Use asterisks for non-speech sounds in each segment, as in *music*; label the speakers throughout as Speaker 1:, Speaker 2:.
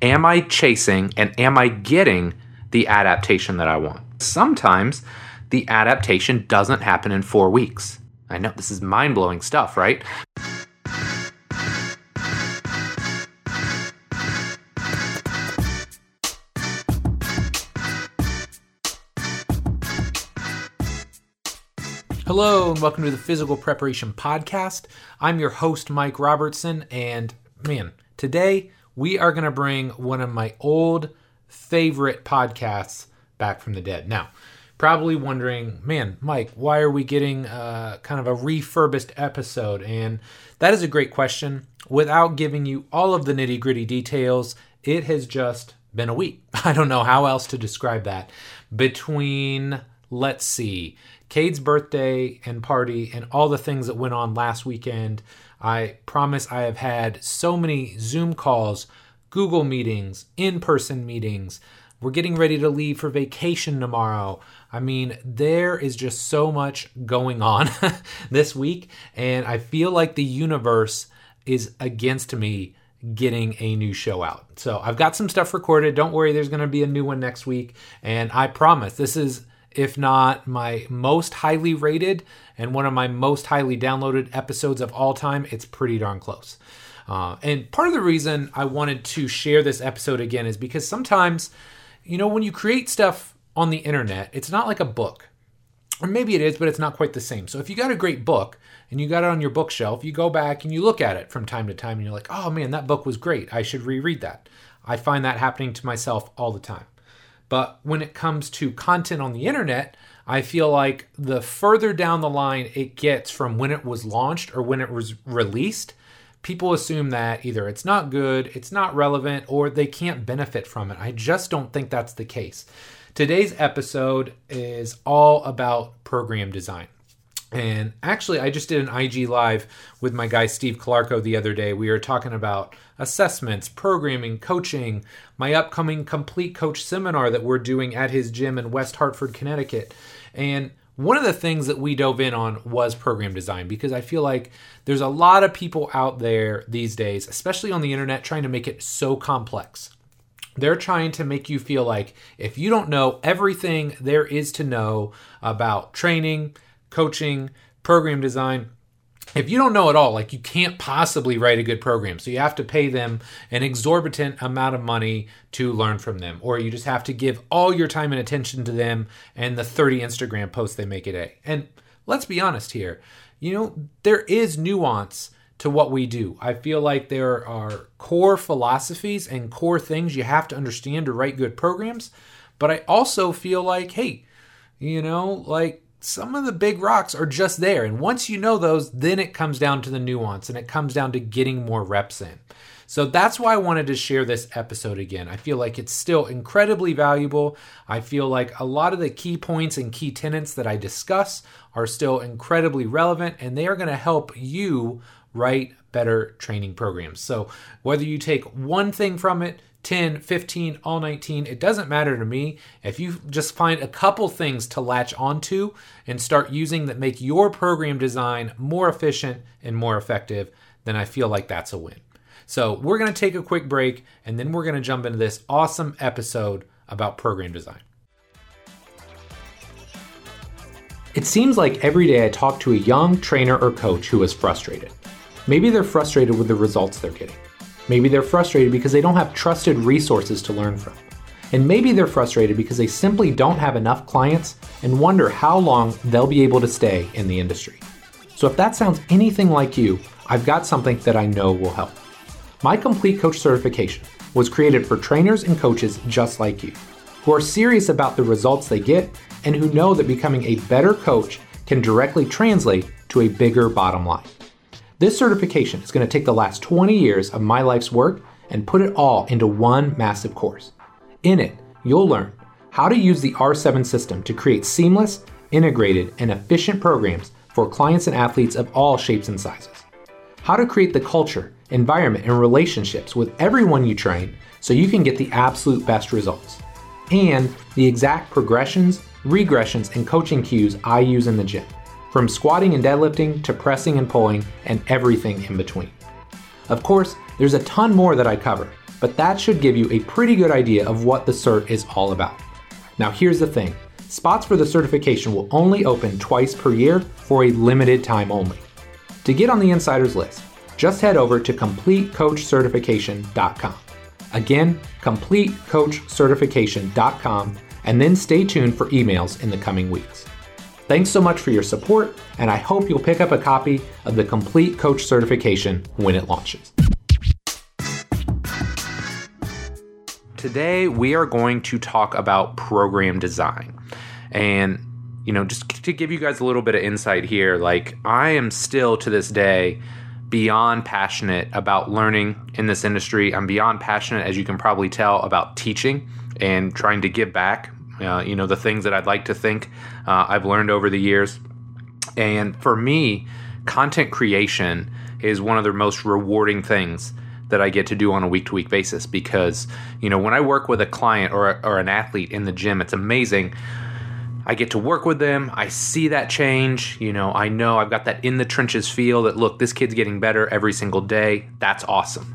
Speaker 1: Am I chasing and am I getting the adaptation that I want? Sometimes the adaptation doesn't happen in four weeks. I know this is mind blowing stuff, right? Hello, and welcome to the Physical Preparation Podcast. I'm your host, Mike Robertson, and man, today we are going to bring one of my old favorite podcasts back from the dead. Now, probably wondering, man, Mike, why are we getting uh, kind of a refurbished episode? And that is a great question. Without giving you all of the nitty gritty details, it has just been a week. *laughs* I don't know how else to describe that. Between, let's see, Cade's birthday and party and all the things that went on last weekend. I promise I have had so many Zoom calls, Google meetings, in person meetings. We're getting ready to leave for vacation tomorrow. I mean, there is just so much going on *laughs* this week, and I feel like the universe is against me getting a new show out. So I've got some stuff recorded. Don't worry, there's going to be a new one next week. And I promise this is if not my most highly rated and one of my most highly downloaded episodes of all time. It's pretty darn close. Uh, and part of the reason I wanted to share this episode again is because sometimes, you know, when you create stuff on the internet, it's not like a book. Or maybe it is, but it's not quite the same. So if you got a great book and you got it on your bookshelf, you go back and you look at it from time to time and you're like, oh man, that book was great. I should reread that. I find that happening to myself all the time. But when it comes to content on the internet, I feel like the further down the line it gets from when it was launched or when it was released, people assume that either it's not good, it's not relevant, or they can't benefit from it. I just don't think that's the case. Today's episode is all about program design. And actually, I just did an IG live with my guy Steve Clarko the other day. We were talking about assessments, programming, coaching, my upcoming complete coach seminar that we're doing at his gym in West Hartford, Connecticut. And one of the things that we dove in on was program design because I feel like there's a lot of people out there these days, especially on the internet, trying to make it so complex. They're trying to make you feel like if you don't know everything there is to know about training, coaching, program design. If you don't know at all, like you can't possibly write a good program. So you have to pay them an exorbitant amount of money to learn from them, or you just have to give all your time and attention to them and the 30 Instagram posts they make a day. And let's be honest here, you know, there is nuance to what we do. I feel like there are core philosophies and core things you have to understand to write good programs. But I also feel like, hey, you know, like some of the big rocks are just there. And once you know those, then it comes down to the nuance and it comes down to getting more reps in. So that's why I wanted to share this episode again. I feel like it's still incredibly valuable. I feel like a lot of the key points and key tenets that I discuss are still incredibly relevant and they are going to help you write better training programs. So whether you take one thing from it, 10, 15, all 19, it doesn't matter to me. If you just find a couple things to latch onto and start using that make your program design more efficient and more effective, then I feel like that's a win. So, we're going to take a quick break and then we're going to jump into this awesome episode about program design. It seems like every day I talk to a young trainer or coach who is frustrated. Maybe they're frustrated with the results they're getting. Maybe they're frustrated because they don't have trusted resources to learn from. And maybe they're frustrated because they simply don't have enough clients and wonder how long they'll be able to stay in the industry. So if that sounds anything like you, I've got something that I know will help. My Complete Coach certification was created for trainers and coaches just like you, who are serious about the results they get and who know that becoming a better coach can directly translate to a bigger bottom line. This certification is going to take the last 20 years of my life's work and put it all into one massive course. In it, you'll learn how to use the R7 system to create seamless, integrated, and efficient programs for clients and athletes of all shapes and sizes. How to create the culture, environment, and relationships with everyone you train so you can get the absolute best results. And the exact progressions, regressions, and coaching cues I use in the gym from squatting and deadlifting to pressing and pulling and everything in between. Of course, there's a ton more that I cover, but that should give you a pretty good idea of what the cert is all about. Now, here's the thing spots for the certification will only open twice per year for a limited time only. To get on the insider's list, just head over to CompleteCoachCertification.com. Again, CompleteCoachCertification.com, and then stay tuned for emails in the coming weeks. Thanks so much for your support, and I hope you'll pick up a copy of the Complete Coach Certification when it launches. Today, we are going to talk about program design. And, you know, just to give you guys a little bit of insight here, like I am still to this day beyond passionate about learning in this industry. I'm beyond passionate, as you can probably tell, about teaching and trying to give back. Uh, you know, the things that I'd like to think uh, I've learned over the years. And for me, content creation is one of the most rewarding things that I get to do on a week to week basis because, you know, when I work with a client or, or an athlete in the gym, it's amazing. I get to work with them. I see that change. You know, I know I've got that in the trenches feel that, look, this kid's getting better every single day. That's awesome.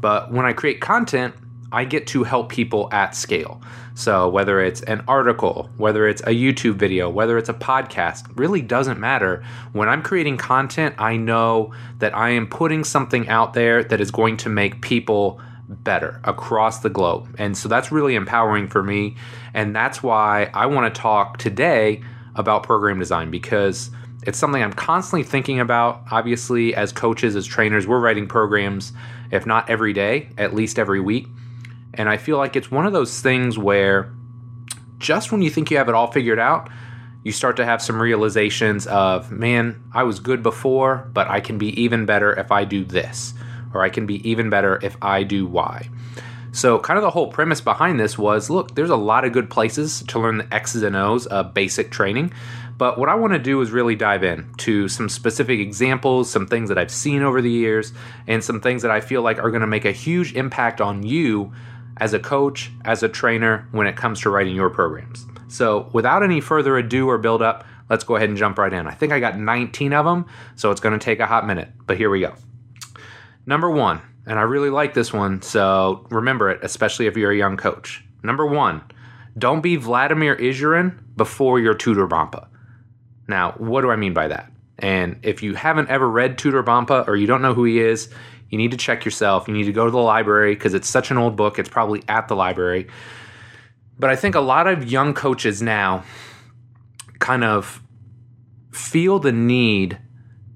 Speaker 1: But when I create content, I get to help people at scale. So whether it's an article, whether it's a YouTube video, whether it's a podcast, really doesn't matter. When I'm creating content, I know that I am putting something out there that is going to make people better across the globe. And so that's really empowering for me. And that's why I want to talk today about program design because it's something I'm constantly thinking about. Obviously, as coaches, as trainers, we're writing programs, if not every day, at least every week. And I feel like it's one of those things where just when you think you have it all figured out, you start to have some realizations of, man, I was good before, but I can be even better if I do this, or I can be even better if I do Y. So, kind of the whole premise behind this was look, there's a lot of good places to learn the X's and O's of basic training. But what I want to do is really dive in to some specific examples, some things that I've seen over the years, and some things that I feel like are going to make a huge impact on you as a coach, as a trainer, when it comes to writing your programs. So, without any further ado or build up, let's go ahead and jump right in. I think I got 19 of them, so it's going to take a hot minute, but here we go. Number one, and I really like this one, so remember it, especially if you're a young coach. Number one, don't be Vladimir Issurin before your Tudor Bompa. Now, what do I mean by that? And if you haven't ever read Tudor Bompa or you don't know who he is, you need to check yourself. You need to go to the library because it's such an old book. It's probably at the library. But I think a lot of young coaches now kind of feel the need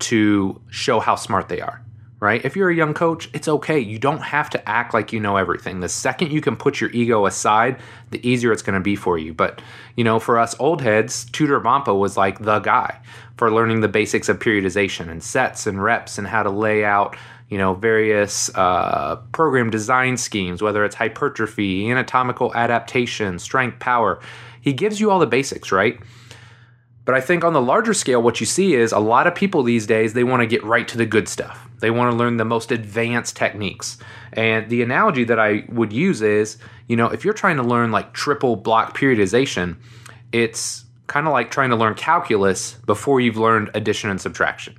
Speaker 1: to show how smart they are, right? If you're a young coach, it's okay. You don't have to act like you know everything. The second you can put your ego aside, the easier it's going to be for you. But, you know, for us old heads, Tudor Bompa was like the guy for learning the basics of periodization and sets and reps and how to lay out you know various uh, program design schemes whether it's hypertrophy anatomical adaptation strength power. He gives you all the basics right? But i think on the larger scale what you see is a lot of people these days they want to get right to the good stuff. They want to learn the most advanced techniques. And the analogy that i would use is you know if you're trying to learn like triple block periodization it's kind of like trying to learn calculus before you've learned addition and subtraction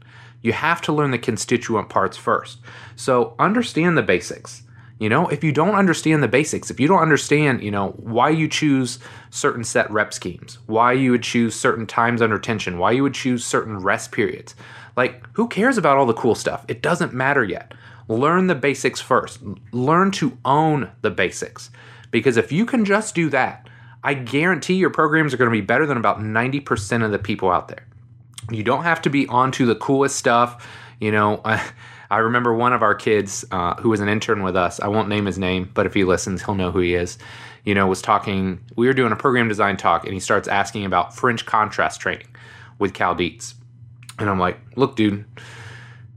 Speaker 1: you have to learn the constituent parts first. So understand the basics. You know, if you don't understand the basics, if you don't understand, you know, why you choose certain set rep schemes, why you would choose certain times under tension, why you would choose certain rest periods, like who cares about all the cool stuff? It doesn't matter yet. Learn the basics first. Learn to own the basics. Because if you can just do that, I guarantee your programs are going to be better than about 90% of the people out there. You don't have to be onto the coolest stuff. You know, *laughs* I, I remember one of our kids uh, who was an intern with us. I won't name his name, but if he listens, he'll know who he is. You know, was talking. We were doing a program design talk, and he starts asking about French contrast training with Cal Dietz. And I'm like, look, dude,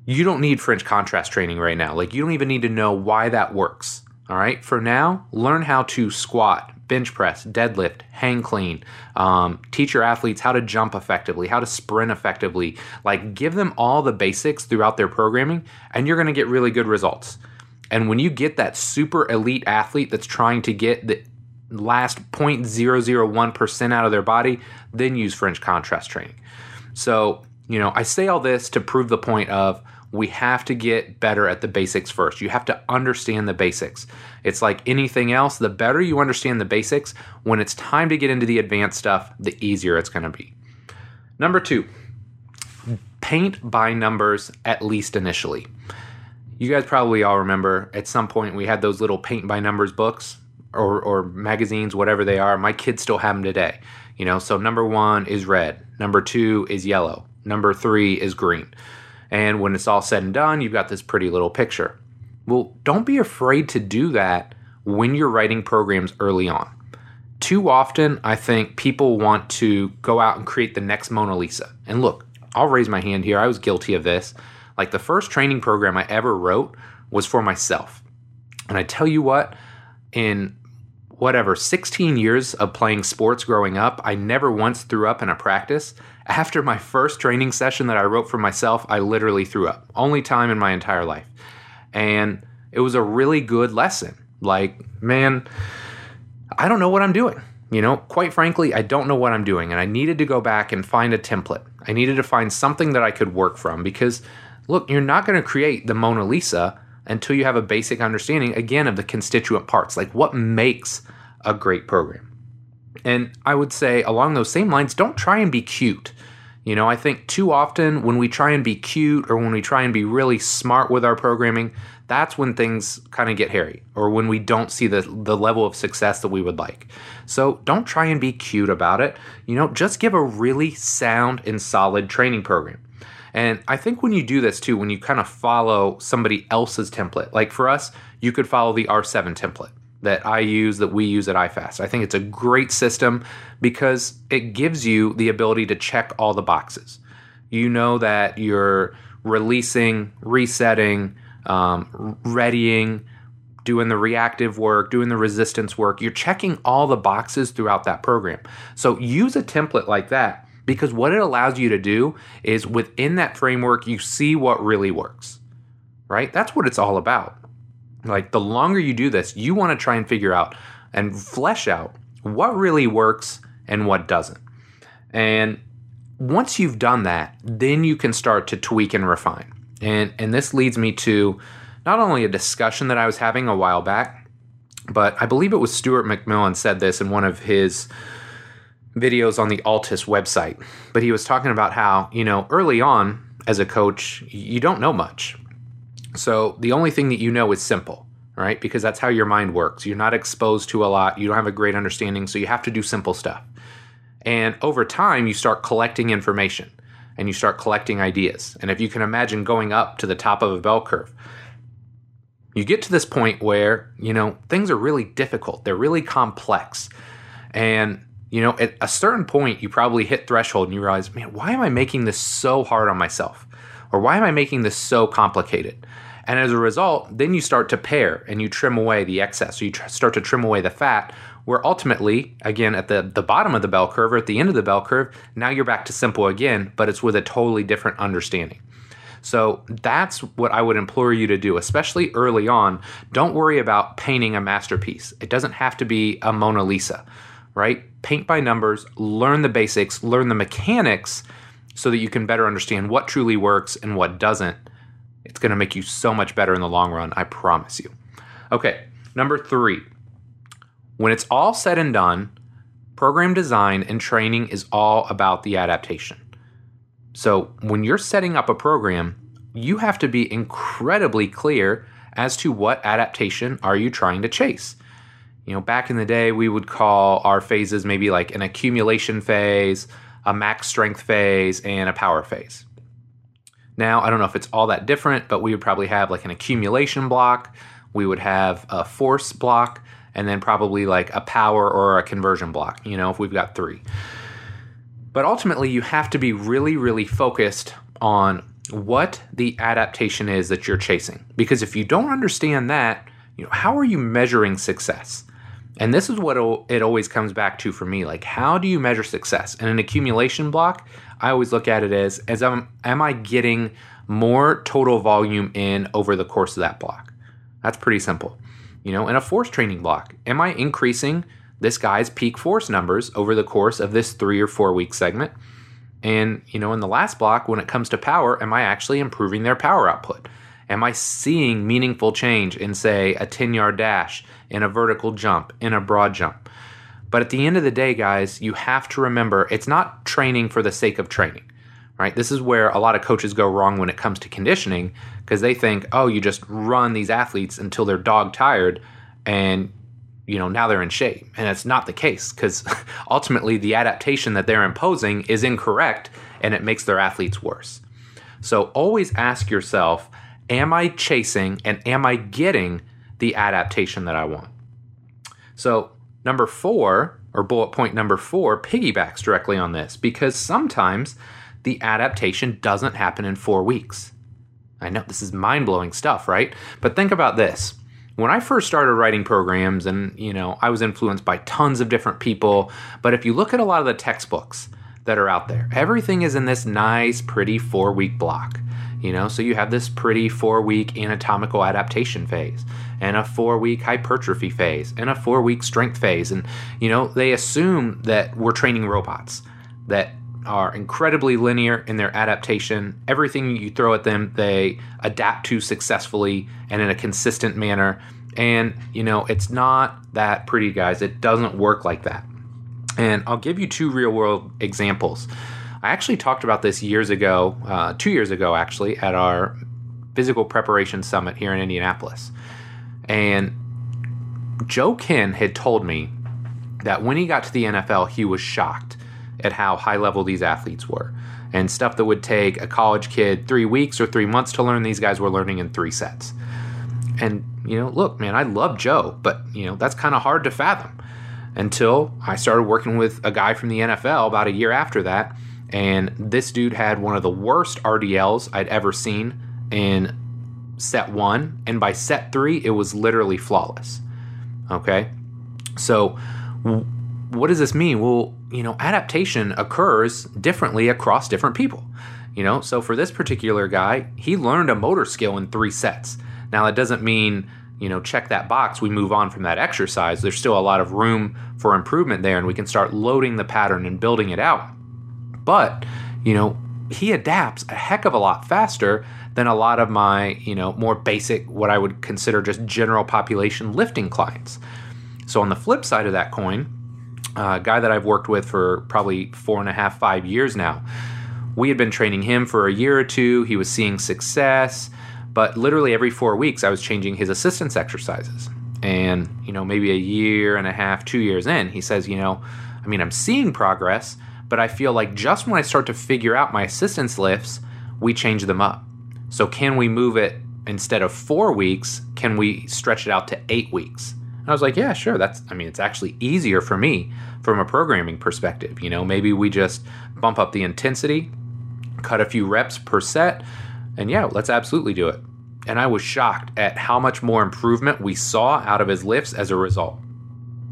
Speaker 1: you don't need French contrast training right now. Like, you don't even need to know why that works. All right. For now, learn how to squat, bench press, deadlift, hang clean, um, teach your athletes how to jump effectively, how to sprint effectively. Like, give them all the basics throughout their programming, and you're going to get really good results. And when you get that super elite athlete that's trying to get the last 0.001% out of their body, then use French contrast training. So, you know, I say all this to prove the point of we have to get better at the basics first. You have to understand the basics. It's like anything else, the better you understand the basics, when it's time to get into the advanced stuff, the easier it's going to be. Number two, paint by numbers at least initially. You guys probably all remember at some point we had those little paint by numbers books or, or magazines, whatever they are. My kids still have them today. You know, so number one is red, number two is yellow, number three is green. And when it's all said and done, you've got this pretty little picture. Well, don't be afraid to do that when you're writing programs early on. Too often, I think people want to go out and create the next Mona Lisa. And look, I'll raise my hand here. I was guilty of this. Like the first training program I ever wrote was for myself. And I tell you what, in whatever 16 years of playing sports growing up, I never once threw up in a practice. After my first training session that I wrote for myself, I literally threw up. Only time in my entire life. And it was a really good lesson. Like, man, I don't know what I'm doing. You know, quite frankly, I don't know what I'm doing. And I needed to go back and find a template. I needed to find something that I could work from because, look, you're not going to create the Mona Lisa until you have a basic understanding, again, of the constituent parts. Like, what makes a great program. And I would say, along those same lines, don't try and be cute. You know, I think too often when we try and be cute or when we try and be really smart with our programming, that's when things kind of get hairy or when we don't see the, the level of success that we would like. So don't try and be cute about it. You know, just give a really sound and solid training program. And I think when you do this too, when you kind of follow somebody else's template, like for us, you could follow the R7 template that I use, that we use at iFast. I think it's a great system because it gives you the ability to check all the boxes. You know that you're releasing, resetting, um, readying, doing the reactive work, doing the resistance work. You're checking all the boxes throughout that program. So use a template like that because what it allows you to do is within that framework, you see what really works, right? That's what it's all about. Like the longer you do this, you want to try and figure out and flesh out what really works and what doesn't. And once you've done that, then you can start to tweak and refine. And and this leads me to not only a discussion that I was having a while back, but I believe it was Stuart McMillan said this in one of his videos on the ALTIS website. But he was talking about how, you know, early on as a coach, you don't know much. So the only thing that you know is simple, right? Because that's how your mind works. You're not exposed to a lot, you don't have a great understanding, so you have to do simple stuff. And over time, you start collecting information and you start collecting ideas. And if you can imagine going up to the top of a bell curve, you get to this point where, you know, things are really difficult, they're really complex. And you know, at a certain point, you probably hit threshold and you realize, man, why am I making this so hard on myself? Or why am I making this so complicated? And as a result, then you start to pare and you trim away the excess. So you tr- start to trim away the fat, where ultimately, again, at the, the bottom of the bell curve or at the end of the bell curve, now you're back to simple again, but it's with a totally different understanding. So that's what I would implore you to do, especially early on. Don't worry about painting a masterpiece. It doesn't have to be a Mona Lisa, right? Paint by numbers, learn the basics, learn the mechanics so that you can better understand what truly works and what doesn't it's going to make you so much better in the long run, I promise you. Okay, number three. When it's all said and done, program design and training is all about the adaptation. So when you're setting up a program, you have to be incredibly clear as to what adaptation are you trying to chase. You know, back in the day, we would call our phases maybe like an accumulation phase, a max strength phase, and a power phase. Now, I don't know if it's all that different, but we would probably have like an accumulation block, we would have a force block, and then probably like a power or a conversion block, you know, if we've got three. But ultimately, you have to be really, really focused on what the adaptation is that you're chasing. Because if you don't understand that, you know, how are you measuring success? And this is what it always comes back to for me. Like, how do you measure success? In an accumulation block, I always look at it as, as am, am I getting more total volume in over the course of that block? That's pretty simple. You know, in a force training block, am I increasing this guy's peak force numbers over the course of this three or four week segment? And, you know, in the last block, when it comes to power, am I actually improving their power output? Am I seeing meaningful change in, say, a 10 yard dash, in a vertical jump, in a broad jump? But at the end of the day, guys, you have to remember it's not training for the sake of training, right? This is where a lot of coaches go wrong when it comes to conditioning because they think, oh, you just run these athletes until they're dog tired and you know now they're in shape and it's not the case because *laughs* ultimately the adaptation that they're imposing is incorrect and it makes their athletes worse so always ask yourself am i chasing and am i getting the adaptation that i want? So number four or bullet point number four piggybacks directly on this because sometimes the adaptation doesn't happen in four weeks. I know this is mind-blowing stuff right? But think about this. When I first started writing programs, and you know, I was influenced by tons of different people, but if you look at a lot of the textbooks that are out there, everything is in this nice, pretty four week block. You know, so you have this pretty four week anatomical adaptation phase, and a four week hypertrophy phase, and a four week strength phase. And, you know, they assume that we're training robots, that are incredibly linear in their adaptation. Everything you throw at them, they adapt to successfully and in a consistent manner. And, you know, it's not that pretty, guys. It doesn't work like that. And I'll give you two real world examples. I actually talked about this years ago, uh, two years ago, actually, at our physical preparation summit here in Indianapolis. And Joe Kenn had told me that when he got to the NFL, he was shocked at how high level these athletes were. And stuff that would take a college kid three weeks or three months to learn, these guys were learning in three sets. And, you know, look, man, I love Joe, but, you know, that's kind of hard to fathom until I started working with a guy from the NFL about a year after that. And this dude had one of the worst RDLs I'd ever seen in set one. And by set three, it was literally flawless. Okay. So, what does this mean? Well, you know, adaptation occurs differently across different people. You know, so for this particular guy, he learned a motor skill in three sets. Now, that doesn't mean, you know, check that box, we move on from that exercise. There's still a lot of room for improvement there, and we can start loading the pattern and building it out. But, you know, he adapts a heck of a lot faster than a lot of my, you know, more basic, what I would consider just general population lifting clients. So, on the flip side of that coin, a guy that I've worked with for probably four and a half, five years now. We had been training him for a year or two. He was seeing success, but literally every four weeks, I was changing his assistance exercises. And, you know, maybe a year and a half, two years in, he says, you know, I mean, I'm seeing progress, but I feel like just when I start to figure out my assistance lifts, we change them up. So, can we move it instead of four weeks? Can we stretch it out to eight weeks? And I was like, yeah, sure. That's, I mean, it's actually easier for me from a programming perspective. You know, maybe we just bump up the intensity, cut a few reps per set, and yeah, let's absolutely do it. And I was shocked at how much more improvement we saw out of his lifts as a result.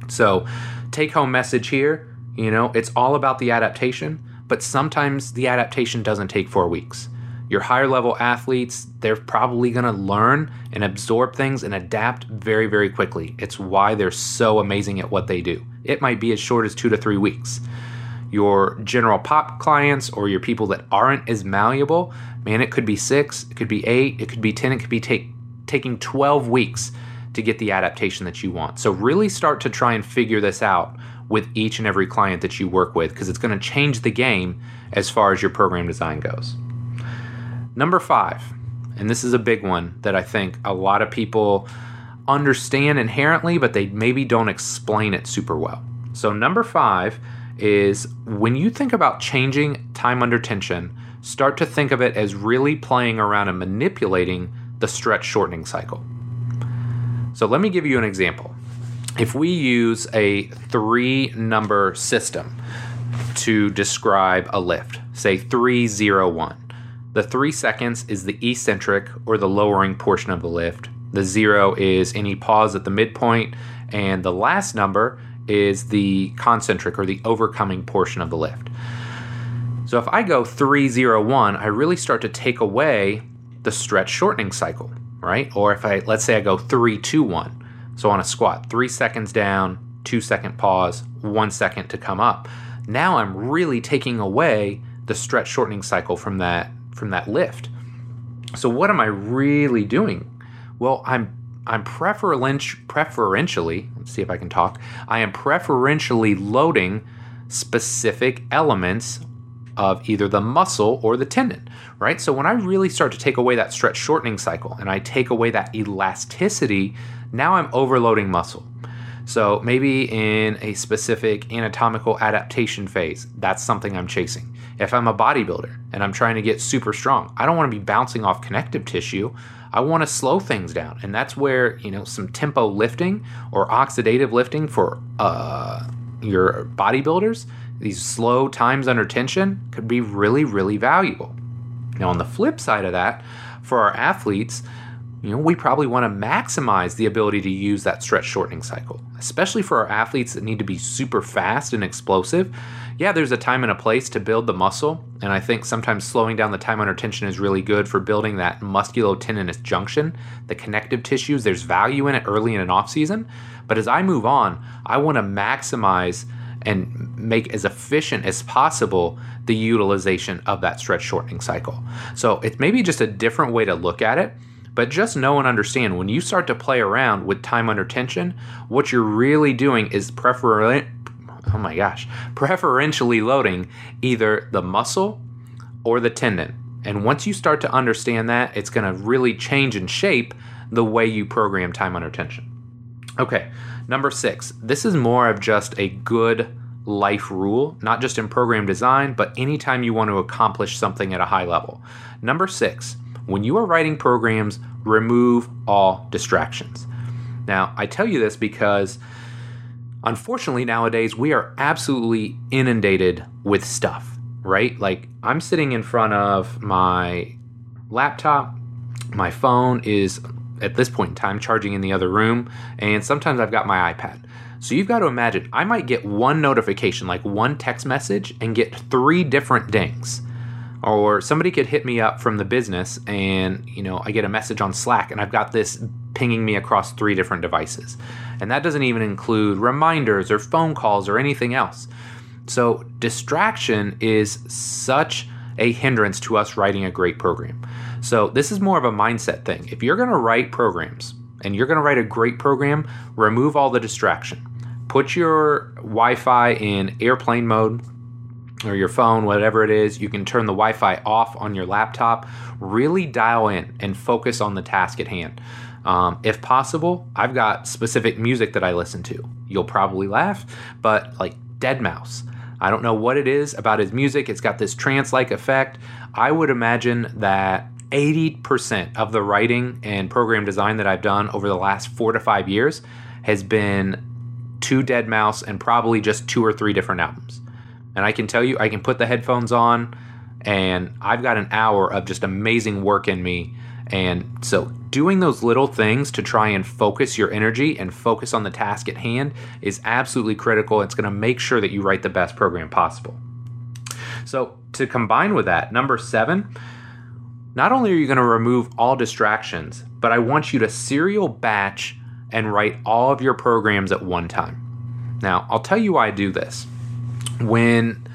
Speaker 1: So, take home message here you know, it's all about the adaptation, but sometimes the adaptation doesn't take four weeks your higher level athletes, they're probably going to learn and absorb things and adapt very, very quickly. It's why they're so amazing at what they do. It might be as short as two to three weeks. Your general pop clients or your people that aren't as malleable, man, it could be six, it could be eight, it could be 10, it could be take, taking 12 weeks to get the adaptation that you want. So, really start to try and figure this out with each and every client that you work with because it's going to change the game as far as your program design goes. Number five, and this is a big one that I think a lot of people understand inherently, but they maybe don't explain it super well. So, number five is when you think about changing time under tension, start to think of it as really playing around and manipulating the stretch shortening cycle. So, let me give you an example. If we use a three number system to describe a lift, say 301, the three seconds is the eccentric or the lowering portion of the lift. The zero is any pause at the midpoint, and the last number is the concentric or the overcoming portion of the lift. So if I go 301, I really start to take away the stretch shortening cycle, right? Or if I, let's say I go 321, so on a squat, three seconds down, two second pause, one second to come up. Now I'm really taking away the stretch shortening cycle from that from that lift. So what am I really doing? Well, I'm I'm preferentially, let's see if I can talk. I am preferentially loading specific elements of either the muscle or the tendon, right? So when I really start to take away that stretch shortening cycle and I take away that elasticity, now I'm overloading muscle. So maybe in a specific anatomical adaptation phase, that's something I'm chasing. If I'm a bodybuilder and I'm trying to get super strong, I don't want to be bouncing off connective tissue. I want to slow things down. And that's where, you know, some tempo lifting or oxidative lifting for uh, your bodybuilders, these slow times under tension could be really, really valuable. Now, on the flip side of that, for our athletes, you know, we probably want to maximize the ability to use that stretch shortening cycle, especially for our athletes that need to be super fast and explosive. Yeah, there's a time and a place to build the muscle, and I think sometimes slowing down the time under tension is really good for building that musculotendinous junction, the connective tissues. There's value in it early in an off season, but as I move on, I want to maximize and make as efficient as possible the utilization of that stretch shortening cycle. So it's maybe just a different way to look at it but just know and understand when you start to play around with time under tension, what you're really doing is prefer oh my gosh, preferentially loading either the muscle or the tendon. And once you start to understand that, it's going to really change and shape the way you program time under tension. Okay, number six. This is more of just a good life rule, not just in program design, but anytime you want to accomplish something at a high level. Number six, when you are writing programs, remove all distractions. Now, I tell you this because unfortunately nowadays we are absolutely inundated with stuff, right? Like I'm sitting in front of my laptop, my phone is at this point in time charging in the other room, and sometimes I've got my iPad. So you've got to imagine I might get one notification, like one text message, and get three different dings or somebody could hit me up from the business and you know i get a message on slack and i've got this pinging me across three different devices. And that doesn't even include reminders or phone calls or anything else. So distraction is such a hindrance to us writing a great program. So this is more of a mindset thing. If you're going to write programs and you're going to write a great program remove all the distraction. Put your wi-fi in airplane mode or your phone, whatever it is, you can turn the Wi Fi off on your laptop. Really dial in and focus on the task at hand. Um, if possible, I've got specific music that I listen to. You'll probably laugh, but like Deadmau5. I don't know what it is about his music. It's got this trance like effect. I would imagine that 80% of the writing and program design that I've done over the last four to five years has been to Deadmau5 and probably just two or three different albums. And I can tell you, I can put the headphones on and I've got an hour of just amazing work in me. And so, doing those little things to try and focus your energy and focus on the task at hand is absolutely critical. It's going to make sure that you write the best program possible. So, to combine with that, number seven, not only are you going to remove all distractions, but I want you to serial batch and write all of your programs at one time. Now, I'll tell you why I do this when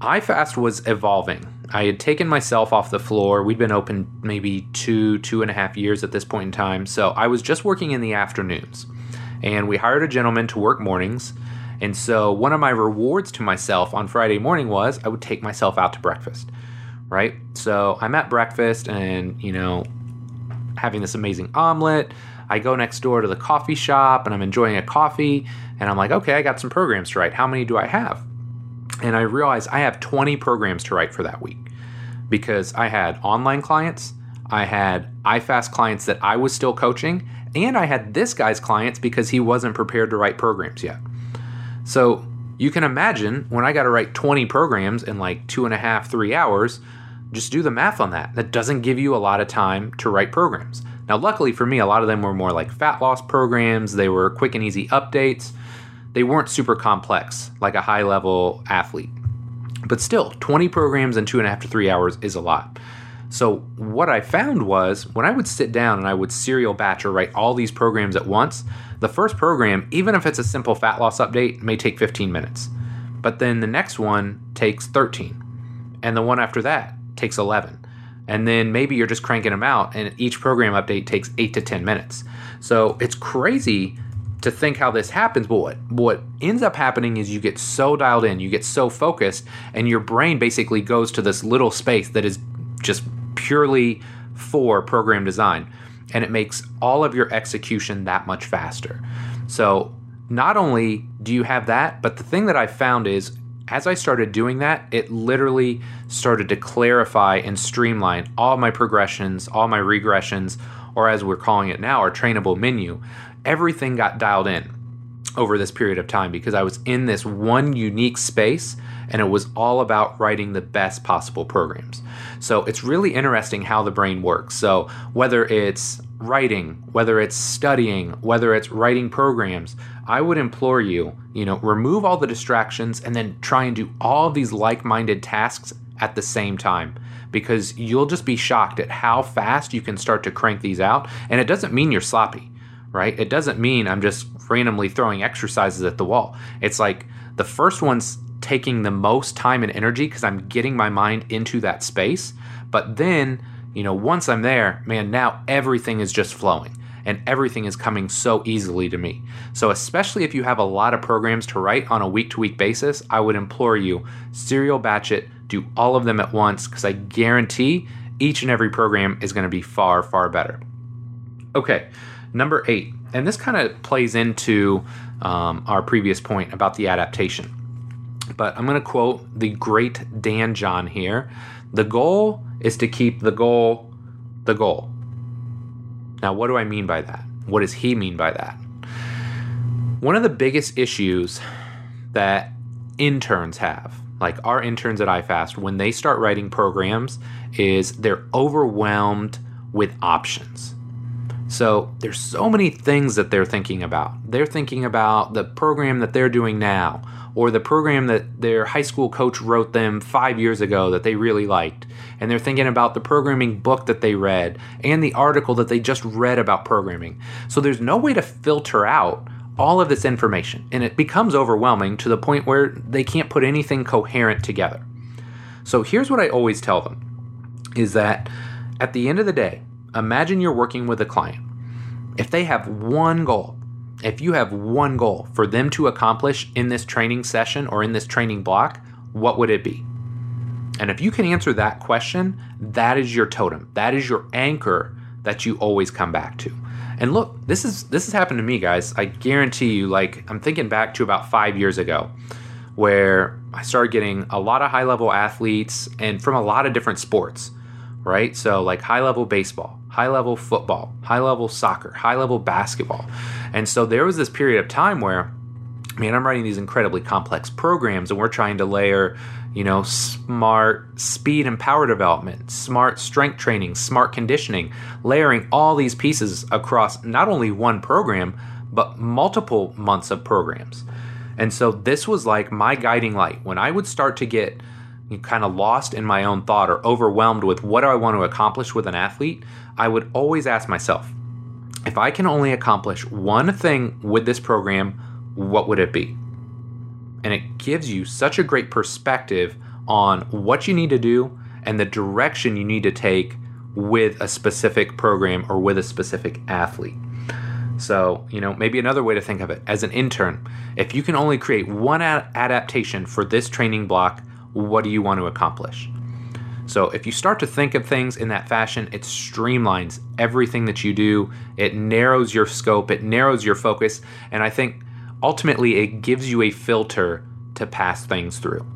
Speaker 1: iFast was evolving, I had taken myself off the floor. We'd been open maybe two, two and a half years at this point in time. So I was just working in the afternoons. And we hired a gentleman to work mornings. And so one of my rewards to myself on Friday morning was I would take myself out to breakfast. Right? So I'm at breakfast and, you know, having this amazing omelet. I go next door to the coffee shop and I'm enjoying a coffee. And I'm like, okay, I got some programs to write. How many do I have? And I realized I have 20 programs to write for that week because I had online clients, I had iFast clients that I was still coaching, and I had this guy's clients because he wasn't prepared to write programs yet. So you can imagine when I got to write 20 programs in like two and a half, three hours, just do the math on that. That doesn't give you a lot of time to write programs. Now, luckily for me, a lot of them were more like fat loss programs, they were quick and easy updates they weren't super complex like a high level athlete. But still, 20 programs in two and a half to three hours is a lot. So, what I found was when I would sit down and I would serial batch or write all these programs at once, the first program, even if it's a simple fat loss update, may take 15 minutes. But then the next one takes 13. and the one after that takes 11. And then maybe you're just cranking them out, and each program update takes eight to 10 minutes. So it's crazy to think how this happens. But what, what ends up happening is you get so dialed in, you get so focused, and your brain basically goes to this little space that is just purely for program design. And it makes all of your execution that much faster. So not only do you have that, but the thing that I found is as I started doing that, it literally started to clarify and streamline all my progressions, all my regressions, or as we're calling it now, our trainable menu. Everything got dialed in over this period of time because I was in this one unique space and it was all about writing the best possible programs. So it's really interesting how the brain works. So whether it's writing, whether it's studying, whether it's writing programs, I would implore you, you know, remove all the distractions and then try and do all these like minded tasks at the same time because you'll just be shocked at how fast you can start to crank these out. And it doesn't mean you're sloppy, right? It doesn't mean I'm just randomly throwing exercises at the wall. It's like the first one's taking the most time and energy because I'm getting my mind into that space. But then, you know, once I'm there, man, now everything is just flowing and everything is coming so easily to me. So, especially if you have a lot of programs to write on a week to week basis, I would implore you serial batch it, do all of them at once, because I guarantee each and every program is going to be far, far better. Okay, number eight, and this kind of plays into um, our previous point about the adaptation. But I'm going to quote the great Dan John here. The goal is to keep the goal the goal. Now, what do I mean by that? What does he mean by that? One of the biggest issues that interns have, like our interns at iFast, when they start writing programs, is they're overwhelmed with options. So there's so many things that they're thinking about. They're thinking about the program that they're doing now, or the program that their high school coach wrote them five years ago that they really liked. And they're thinking about the programming book that they read and the article that they just read about programming. So there's no way to filter out all of this information. And it becomes overwhelming to the point where they can't put anything coherent together. So here's what I always tell them is that at the end of the day, imagine you're working with a client. If they have one goal, if you have one goal for them to accomplish in this training session or in this training block, what would it be? And if you can answer that question, that is your totem. That is your anchor that you always come back to. And look, this is this has happened to me, guys. I guarantee you like I'm thinking back to about 5 years ago where I started getting a lot of high-level athletes and from a lot of different sports, right? So like high-level baseball, high-level football, high-level soccer, high-level basketball. And so there was this period of time where, man, I'm writing these incredibly complex programs and we're trying to layer, you know, smart speed and power development, smart strength training, smart conditioning, layering all these pieces across not only one program, but multiple months of programs. And so this was like my guiding light. When I would start to get kind of lost in my own thought or overwhelmed with what do I want to accomplish with an athlete, I would always ask myself, if I can only accomplish one thing with this program, what would it be? And it gives you such a great perspective on what you need to do and the direction you need to take with a specific program or with a specific athlete. So, you know, maybe another way to think of it as an intern, if you can only create one ad- adaptation for this training block, what do you want to accomplish? So if you start to think of things in that fashion, it streamlines everything that you do. It narrows your scope, it narrows your focus, and I think ultimately it gives you a filter to pass things through.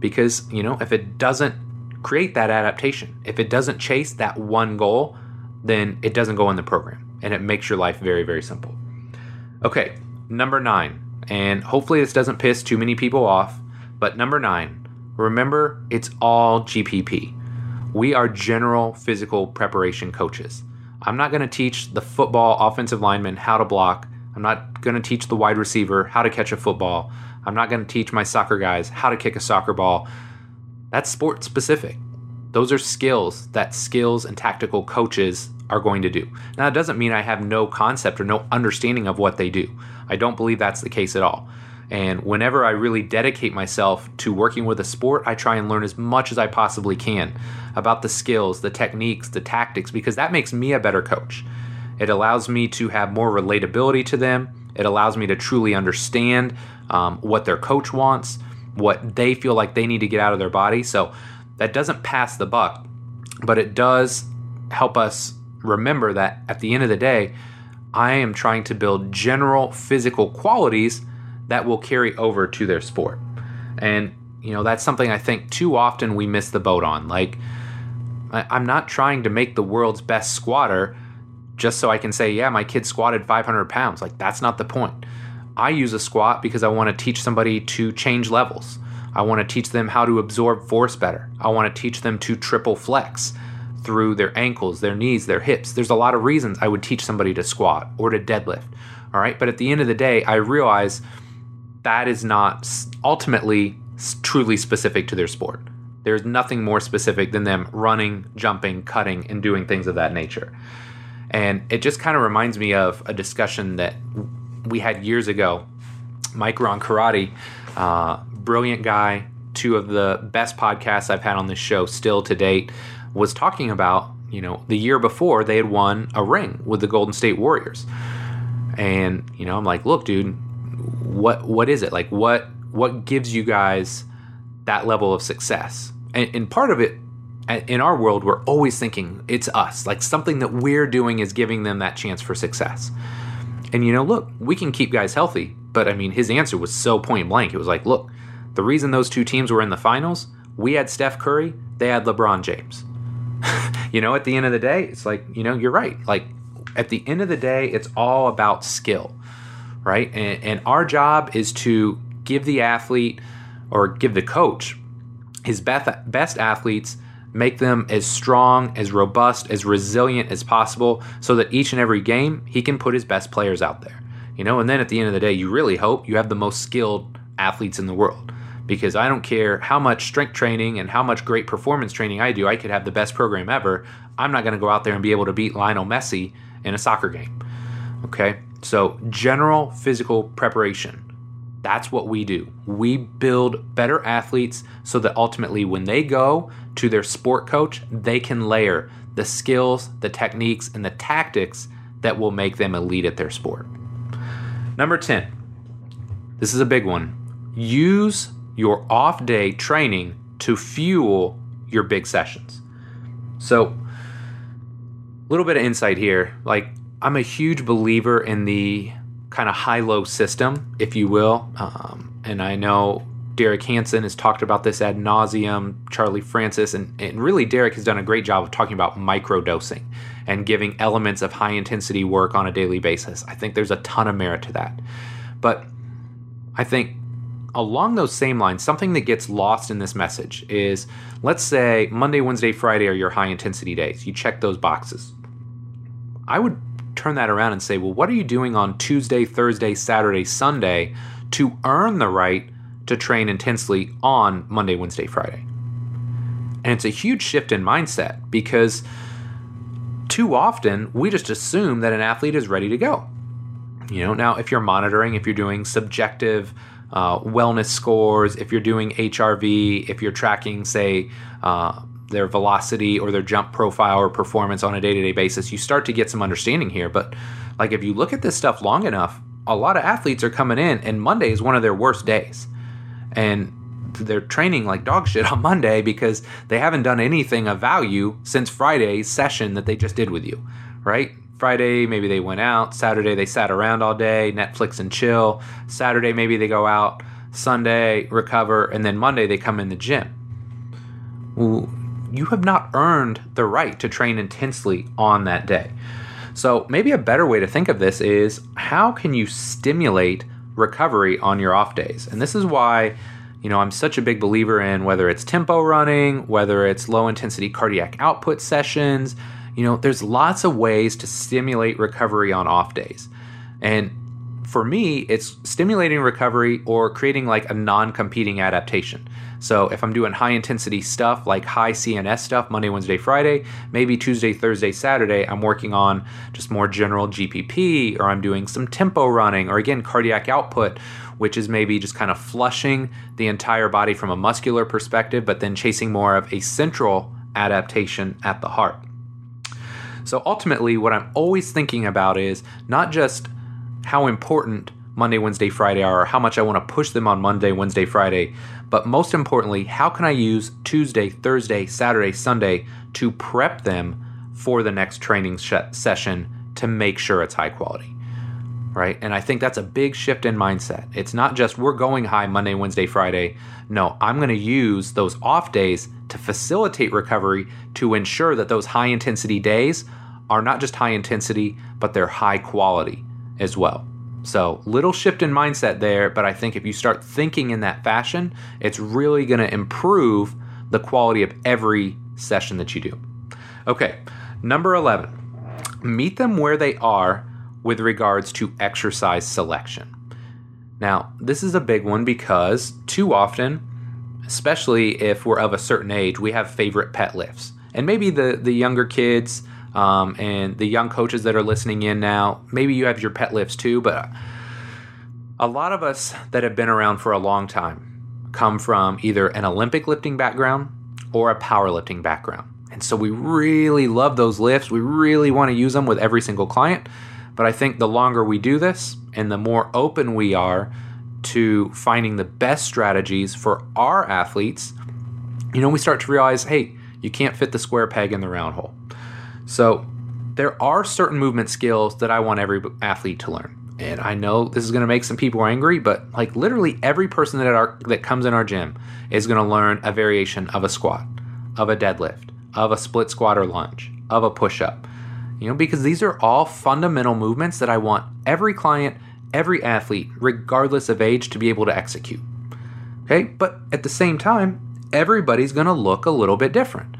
Speaker 1: Because, you know, if it doesn't create that adaptation, if it doesn't chase that one goal, then it doesn't go in the program and it makes your life very, very simple. Okay, number nine, and hopefully this doesn't piss too many people off, but number nine, Remember, it's all GPP. We are general physical preparation coaches. I'm not going to teach the football offensive lineman how to block. I'm not going to teach the wide receiver how to catch a football. I'm not going to teach my soccer guys how to kick a soccer ball. That's sport specific. Those are skills that skills and tactical coaches are going to do. Now, that doesn't mean I have no concept or no understanding of what they do. I don't believe that's the case at all. And whenever I really dedicate myself to working with a sport, I try and learn as much as I possibly can about the skills, the techniques, the tactics, because that makes me a better coach. It allows me to have more relatability to them. It allows me to truly understand um, what their coach wants, what they feel like they need to get out of their body. So that doesn't pass the buck, but it does help us remember that at the end of the day, I am trying to build general physical qualities that will carry over to their sport. And, you know, that's something I think too often we miss the boat on. Like, I'm not trying to make the world's best squatter just so I can say, yeah, my kid squatted 500 pounds. Like, that's not the point. I use a squat because I want to teach somebody to change levels. I want to teach them how to absorb force better. I want to teach them to triple flex through their ankles, their knees, their hips. There's a lot of reasons I would teach somebody to squat or to deadlift. All right. But at the end of the day, I realize that is not ultimately truly specific to their sport. There's nothing more specific than them running, jumping, cutting, and doing things of that nature. And it just kind of reminds me of a discussion that we had years ago. Mike Ron Karate, uh, brilliant guy, two of the best podcasts I've had on this show still to date, was talking about, you know, the year before they had won a ring with the Golden State Warriors. And, you know, I'm like, look, dude, what what is it? Like what what gives you guys that level of success? And, and part of it in our world we're always thinking it's us. Like something that we're doing is giving them that chance for success. And you know look we can keep guys healthy but i mean his answer was so point blank. It was like look the reason those two teams were in the finals we had steph curry they had lebron james. *laughs* You know at the end of the day it's like you know you're right. Like at the end of the day it's all about skill right? And, and our job is to give the athlete or give the coach his best, best athletes, make them as strong, as robust, as resilient as possible so that each and every game he can put his best players out there. You know, and then at the end of the day, you really hope you have the most skilled athletes in the world. Because I don't care how much strength training and how much great performance training I do, I could have the best program ever. I'm not going to go out there and be able to beat Lionel Messi in a soccer game. Okay? So, general physical preparation. That's what we do. We build better athletes so that ultimately, when they go to their sport coach, they can layer the skills, the techniques, and the tactics that will make them elite at their sport. Number 10. This is a big one. Use your off day training to fuel your big sessions. So, a little bit of insight here. Like, I'm a huge believer in the kind of high low system, if you will. Um, and I know Derek Hansen has talked about this ad nauseum, Charlie Francis, and, and really Derek has done a great job of talking about micro dosing and giving elements of high intensity work on a daily basis. I think there's a ton of merit to that. But I think along those same lines, something that gets lost in this message is let's say Monday, Wednesday, Friday are your high intensity days. You check those boxes. I would turn that around and say, well, what are you doing on Tuesday, Thursday, Saturday, Sunday to earn the right to train intensely on Monday, Wednesday, Friday? And it's a huge shift in mindset because too often we just assume that an athlete is ready to go. You know, now if you're monitoring, if you're doing subjective uh, wellness scores, if you're doing HRV, if you're tracking, say, uh, their velocity or their jump profile or performance on a day-to-day basis you start to get some understanding here. But like if you look at this stuff long enough a lot of athletes are coming in and monday is one of their worst days. And they're training like dog shit on monday because they haven't done anything of value since friday's session that they just did with you right? Friday maybe they went out. Saturday they sat around all day netflix and chill. Saturday maybe they go out. Sunday recover. And then monday they come in the gym you have not earned the right to train intensely on that day. So, maybe a better way to think of this is how can you stimulate recovery on your off days? And this is why, you know, I'm such a big believer in whether it's tempo running, whether it's low intensity cardiac output sessions, you know, there's lots of ways to stimulate recovery on off days. And for me, it's stimulating recovery or creating like a non competing adaptation. So if I'm doing high intensity stuff like high CNS stuff Monday, Wednesday, Friday, maybe Tuesday, Thursday, Saturday, I'm working on just more general GPP or I'm doing some tempo running or again cardiac output which is maybe just kind of flushing the entire body from a muscular perspective, but then chasing more of a central adaptation at the heart. So ultimately, what I'm always thinking about is not just how important Monday, Wednesday, Friday are, how much I want to push them on Monday, Wednesday, Friday, but most importantly, how can I use Tuesday, Thursday, Saturday, Sunday to prep them for the next training sh- session to make sure it's high quality? Right. And I think that's a big shift in mindset. It's not just we're going high Monday, Wednesday, Friday. No, I'm going to use those off days to facilitate recovery to ensure that those high intensity days are not just high intensity, but they're high quality as well. So, little shift in mindset there, but I think if you start thinking in that fashion, it's really going to improve the quality of every session that you do. Okay, number 11, meet them where they are with regards to exercise selection. Now, this is a big one because too often, especially if we're of a certain age, we have favorite pet lifts. And maybe the, the younger kids, um, and the young coaches that are listening in now, maybe you have your pet lifts too, but a lot of us that have been around for a long time come from either an Olympic lifting background or a powerlifting background. And so we really love those lifts. We really want to use them with every single client. But I think the longer we do this and the more open we are to finding the best strategies for our athletes, you know, we start to realize hey, you can't fit the square peg in the round hole. So there are certain movement skills that I want every athlete to learn. And I know this is going to make some people angry, but like literally every person that our, that comes in our gym is going to learn a variation of a squat, of a deadlift, of a split squat or lunge, of a push up. You know, because these are all fundamental movements that I want every client, every athlete, regardless of age, to be able to execute. Okay, but at the same time, everybody's going to look a little bit different,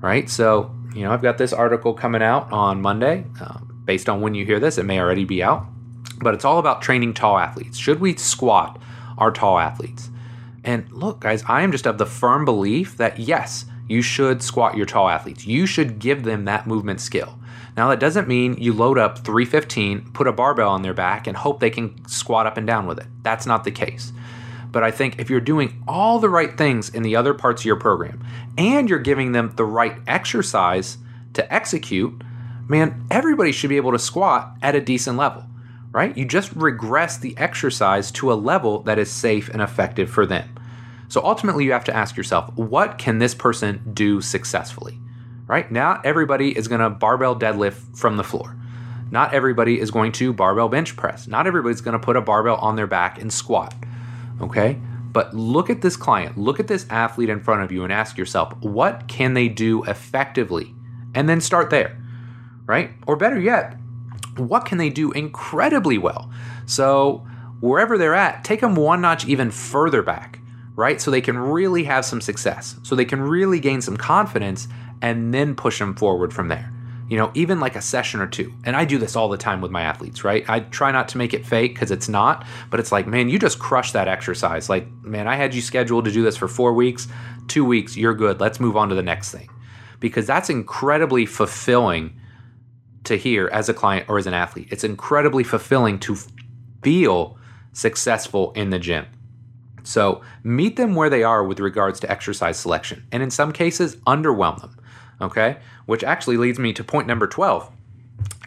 Speaker 1: right? So you know, I've got this article coming out on Monday. Um, based on when you hear this, it may already be out. But it's all about training tall athletes. Should we squat our tall athletes? And look, guys, I am just of the firm belief that yes, you should squat your tall athletes. You should give them that movement skill. Now, that doesn't mean you load up 315, put a barbell on their back, and hope they can squat up and down with it. That's not the case. But I think if you're doing all the right things in the other parts of your program and you're giving them the right exercise to execute, man, everybody should be able to squat at a decent level, right? You just regress the exercise to a level that is safe and effective for them. So ultimately, you have to ask yourself, what can this person do successfully? Right? Not everybody is going to barbell deadlift from the floor. Not everybody is going to barbell bench press. Not everybody's going to put a barbell on their back and squat okay? But look at this client, look at this athlete in front of you and ask yourself, what can they do effectively? And then start there, right? Or better yet, what can they do incredibly well? So, wherever they're at, take them one notch even further back, right? So they can really have some success, so they can really gain some confidence and then push them forward from there you know, even like a session or two. And I do this all the time with my athletes, right? I try not to make it fake because it's not, but it's like, man, you just crushed that exercise. Like, man, I had you scheduled to do this for four weeks, two weeks, you're good. Let's move on to the next thing. Because that's incredibly fulfilling to hear as a client or as an athlete. It's incredibly fulfilling to feel successful in the gym. So meet them where they are with regards to exercise selection. And in some cases, underwhelm them Okay, which actually leads me to point number 12.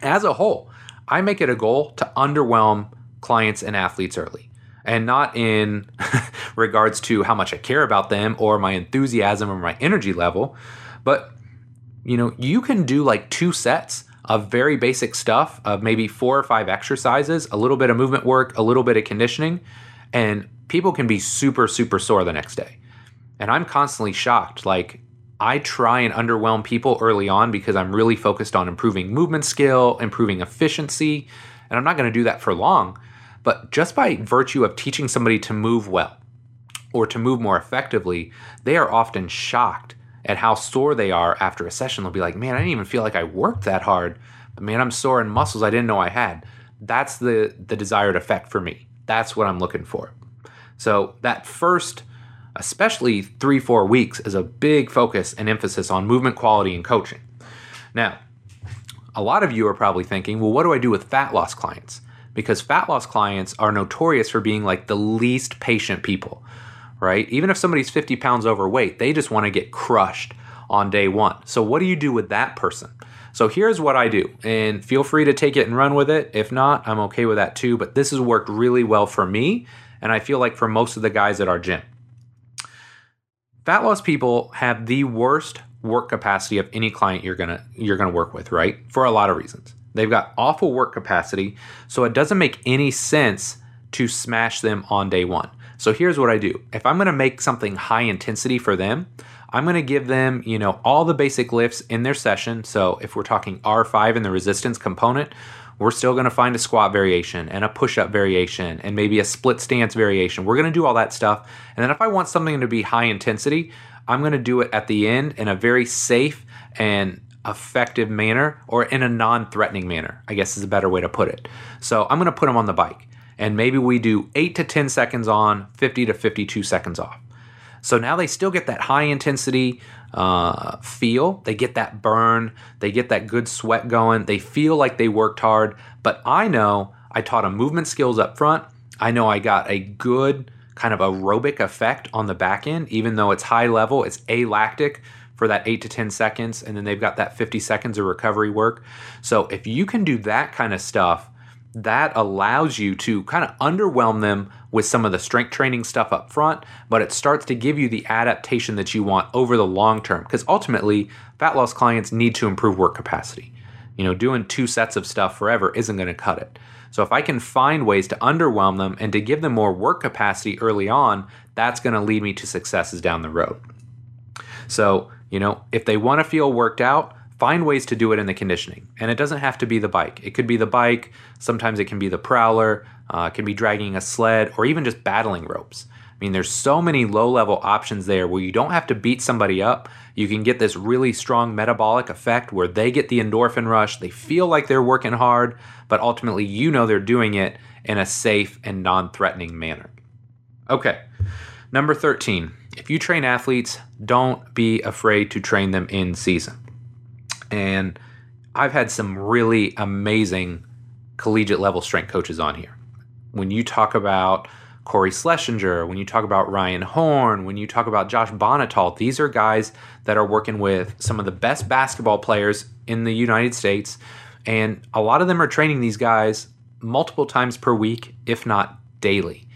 Speaker 1: As a whole, I make it a goal to underwhelm clients and athletes early. And not in *laughs* regards to how much I care about them or my enthusiasm or my energy level, but you know, you can do like two sets of very basic stuff of maybe four or five exercises, a little bit of movement work, a little bit of conditioning, and people can be super, super sore the next day. And I'm constantly shocked. Like, I try and underwhelm people early on because I'm really focused on improving movement skill, improving efficiency, and I'm not going to do that for long. But just by virtue of teaching somebody to move well or to move more effectively, they are often shocked at how sore they are after a session. They'll be like, man, I didn't even feel like I worked that hard. But man, I'm sore in muscles I didn't know I had. That's the, the desired effect for me. That's what I'm looking for. So that first especially three, four weeks, is a big focus and emphasis on movement quality and coaching. Now, a lot of you are probably thinking, well, what do I do with fat loss clients? because fat loss clients are notorious for being like the least patient people, right? Even if somebody's 50 pounds overweight, they just want to get crushed on day one. So, what do you do with that person? So, here's what I do, and feel free to take it and run with it. If not, I'm okay with that too. But this has worked really well for me, and I feel like for most of the guys at our gym. Fat loss people have the worst work capacity of any client you're gonna you're gonna work with, right? For a lot of reasons. They've got awful work capacity, so it doesn't make any sense to smash them on day one. So here's what I do. If I'm gonna make something high intensity for them, I'm to give them, you know, all the basic lifts in their session. So if we're talking R5 in the resistance component, we're still going to find a squat variation and a push up variation and maybe a split stance variation. We're going to do all that stuff. And then if I want something to be high intensity, I'm going to do it at the end in a very safe and effective manner or in a non threatening manner, I guess is a better way to put it. So I'm going to put them on the bike and maybe we do 8 to 10 seconds on, 50 to 52 seconds off. So now they still get that high intensity uh, feel. They get that burn. They get that good sweat going. They feel like they worked hard. But I know I taught them movement skills up front. I know I got a good kind of aerobic effect on the back end, even though it's high level, it's alactic for that eight to 10 seconds. And then they've got that 50 seconds of recovery work. So if you can do that kind of stuff, that allows you to kind of underwhelm them with some of the strength training stuff up front, but it starts to give you the adaptation that you want over the long term. Because ultimately, fat loss clients need to improve work capacity. You know, doing two sets of stuff forever isn't going to cut it. So if I can find ways to underwhelm them and to give them more work capacity early on, that's going to lead me to successes down the road. So, you know, if they want to feel worked out, find ways to do it in the conditioning. And it doesn't have to be the bike. It could be the bike. Sometimes it can be the prowler. Uh, it can be dragging a sled or even just battling ropes. I mean, there's so many low level options there where you don't have to beat somebody up. You can get this really strong metabolic effect where they get the endorphin rush. They feel like they're working hard, but ultimately you know they're doing it in a safe and non threatening manner. Okay, number 13. If you train athletes, don't be afraid to train them in season. And I've had some really amazing collegiate level strength coaches on here. When you talk about Corey Schlesinger, when you talk about Ryan Horn, when you talk about Josh Bonhotal, these are guys that are working with some of the best basketball players in the United States. And a lot of them are training these guys multiple times per week, if not daily.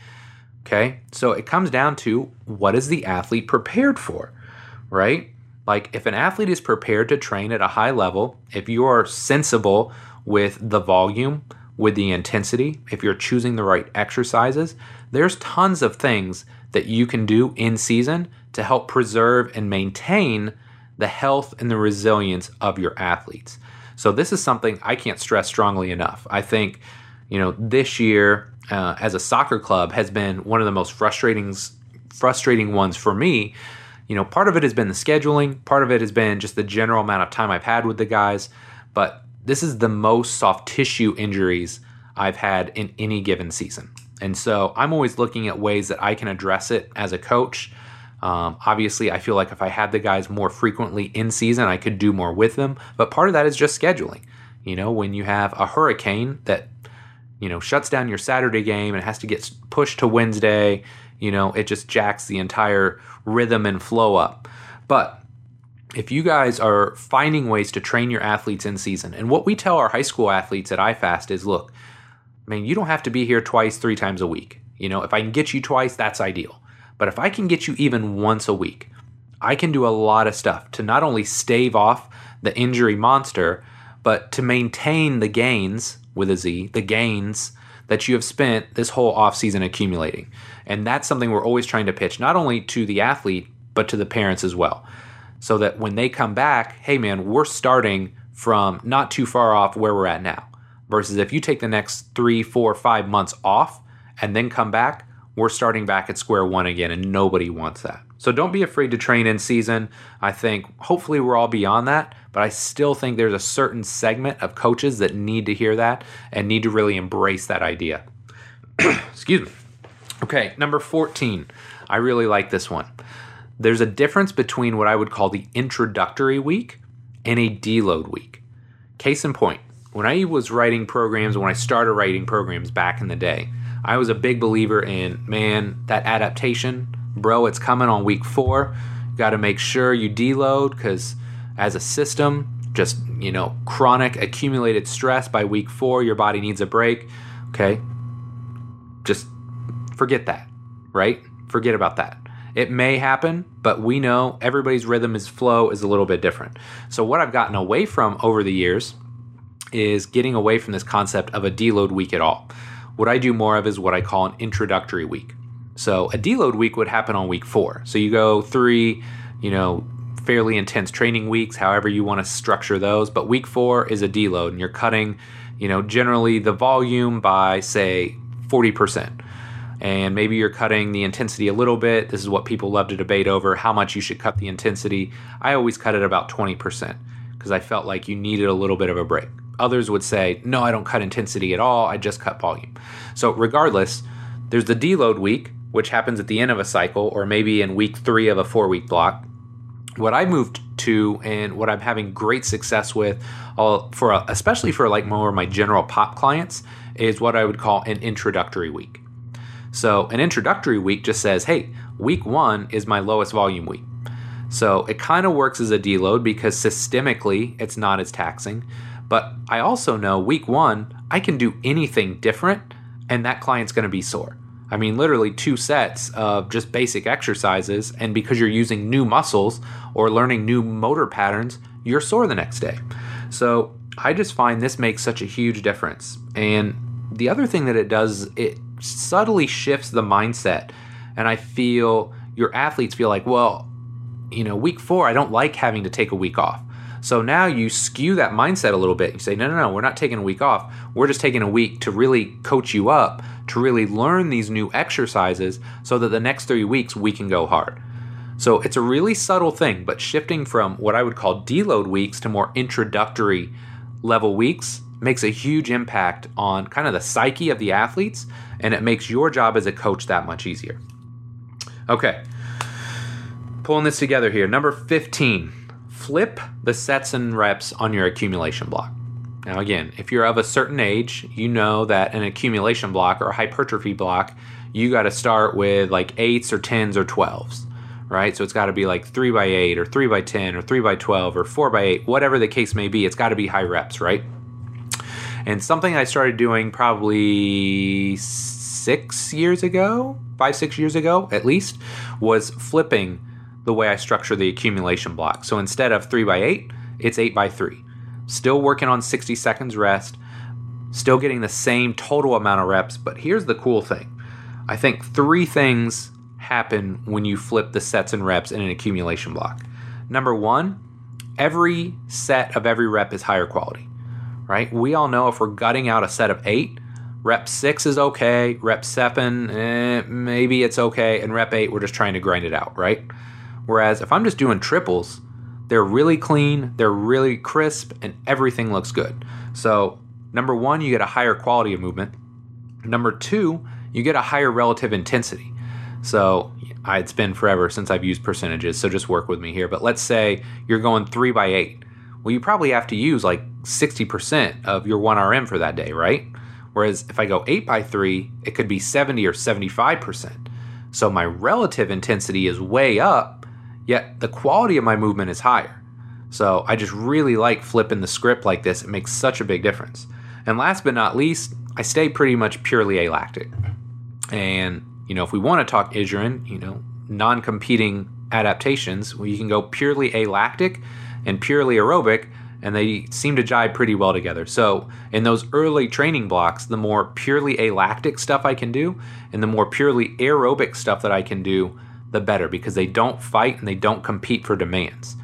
Speaker 1: Okay, so it comes down to what is the athlete prepared for, right? Like, if an athlete is prepared to train at a high level, if you are sensible with the volume, with the intensity, if you're choosing the right exercises, there's tons of things that you can do in season to help preserve and maintain the health and the resilience of your athletes. So, this is something I can't stress strongly enough. I think, you know, this year uh, as a soccer club has been one of the most frustrating, frustrating ones for me you know, part of it has been the scheduling, part of it has been just the general amount of time I've had with the guys, but this is the most soft tissue injuries I've had in any given season. And so I'm always looking at ways that I can address it as a coach. Um, obviously, I feel like if I had the guys more frequently in season, I could do more with them. But part of that is just scheduling. You know, when you have a hurricane that, you know, shuts down your Saturday game and has to get pushed to Wednesday, you know, it just jacks the entire rhythm and flow up. But if you guys are finding ways to train your athletes in season, and what we tell our high school athletes at iFast is look, I mean, you don't have to be here twice, three times a week. You know, if I can get you twice, that's ideal. But if I can get you even once a week, I can do a lot of stuff to not only stave off the injury monster, but to maintain the gains with a Z, the gains that you have spent this whole offseason accumulating. And that's something we're always trying to pitch, not only to the athlete, but to the parents as well. So that when they come back, hey man, we're starting from not too far off where we're at now. Versus if you take the next three, four, five months off and then come back, we're starting back at square one again, and nobody wants that. So don't be afraid to train in season. I think hopefully we're all beyond that, but I still think there's a certain segment of coaches that need to hear that and need to really embrace that idea. *clears throat* Excuse me. Okay, number 14. I really like this one. There's a difference between what I would call the introductory week and a deload week. Case in point, when I was writing programs, when I started writing programs back in the day, I was a big believer in man, that adaptation, bro, it's coming on week four. Got to make sure you deload because as a system, just, you know, chronic accumulated stress by week four, your body needs a break. Okay. Just forget that, right? Forget about that. It may happen, but we know everybody's rhythm is flow is a little bit different. So what I've gotten away from over the years is getting away from this concept of a deload week at all. What I do more of is what I call an introductory week. So a deload week would happen on week 4. So you go 3, you know, fairly intense training weeks, however you want to structure those, but week 4 is a deload and you're cutting, you know, generally the volume by say 40% and maybe you're cutting the intensity a little bit. This is what people love to debate over how much you should cut the intensity. I always cut it about 20% because I felt like you needed a little bit of a break. Others would say, no, I don't cut intensity at all, I just cut volume. So, regardless, there's the deload week, which happens at the end of a cycle or maybe in week three of a four week block. What I moved to and what I'm having great success with, uh, for a, especially for like more of my general pop clients, is what I would call an introductory week. So an introductory week just says, hey, week one is my lowest volume week. So it kind of works as a deload because systemically it's not as taxing. But I also know week one, I can do anything different and that client's going to be sore. I mean, literally two sets of just basic exercises. And because you're using new muscles or learning new motor patterns, you're sore the next day. So I just find this makes such a huge difference. And the other thing that it does, it subtly shifts the mindset. And I feel your athletes feel like, well, you know, week four, I don't like having to take a week off. So now you skew that mindset a little bit. You say, no, no, no, we're not taking a week off. We're just taking a week to really coach you up, to really learn these new exercises so that the next three weeks we can go hard. So it's a really subtle thing, but shifting from what I would call deload weeks to more introductory level weeks makes a huge impact on kind of the psyche of the athletes and it makes your job as a coach that much easier. Okay, pulling this together here. Number 15, flip the sets and reps on your accumulation block. Now, again, if you're of a certain age, you know that an accumulation block or a hypertrophy block, you got to start with like eights or tens or 12s, right? So it's got to be like three by eight or three by 10 or three by 12 or four by eight, whatever the case may be. It's got to be high reps, right? And something I started doing probably six years ago, five, six years ago at least, was flipping the way I structure the accumulation block. So instead of three by eight, it's eight by three. Still working on 60 seconds rest, still getting the same total amount of reps. But here's the cool thing I think three things happen when you flip the sets and reps in an accumulation block. Number one, every set of every rep is higher quality right? We all know if we're gutting out a set of eight, rep six is okay, rep seven, eh, maybe it's okay, and rep eight, we're just trying to grind it out, right? Whereas if I'm just doing triples, they're really clean, they're really crisp, and everything looks good. So, number one, you get a higher quality of movement. Number two, you get a higher relative intensity. So, it's been forever since I've used percentages, so just work with me here. But let's say you're going three by eight. Well, you probably have to use like 60% of your 1RM for that day, right? Whereas if I go 8 by 3, it could be 70 or 75%. So my relative intensity is way up, yet the quality of my movement is higher. So I just really like flipping the script like this. It makes such a big difference. And last but not least, I stay pretty much purely alactic. And, you know, if we want to talk Issurin, you know, non competing adaptations, well, you can go purely alactic and purely aerobic and they seem to jive pretty well together. So, in those early training blocks, the more purely alactic stuff I can do and the more purely aerobic stuff that I can do, the better because they don't fight and they don't compete for demands.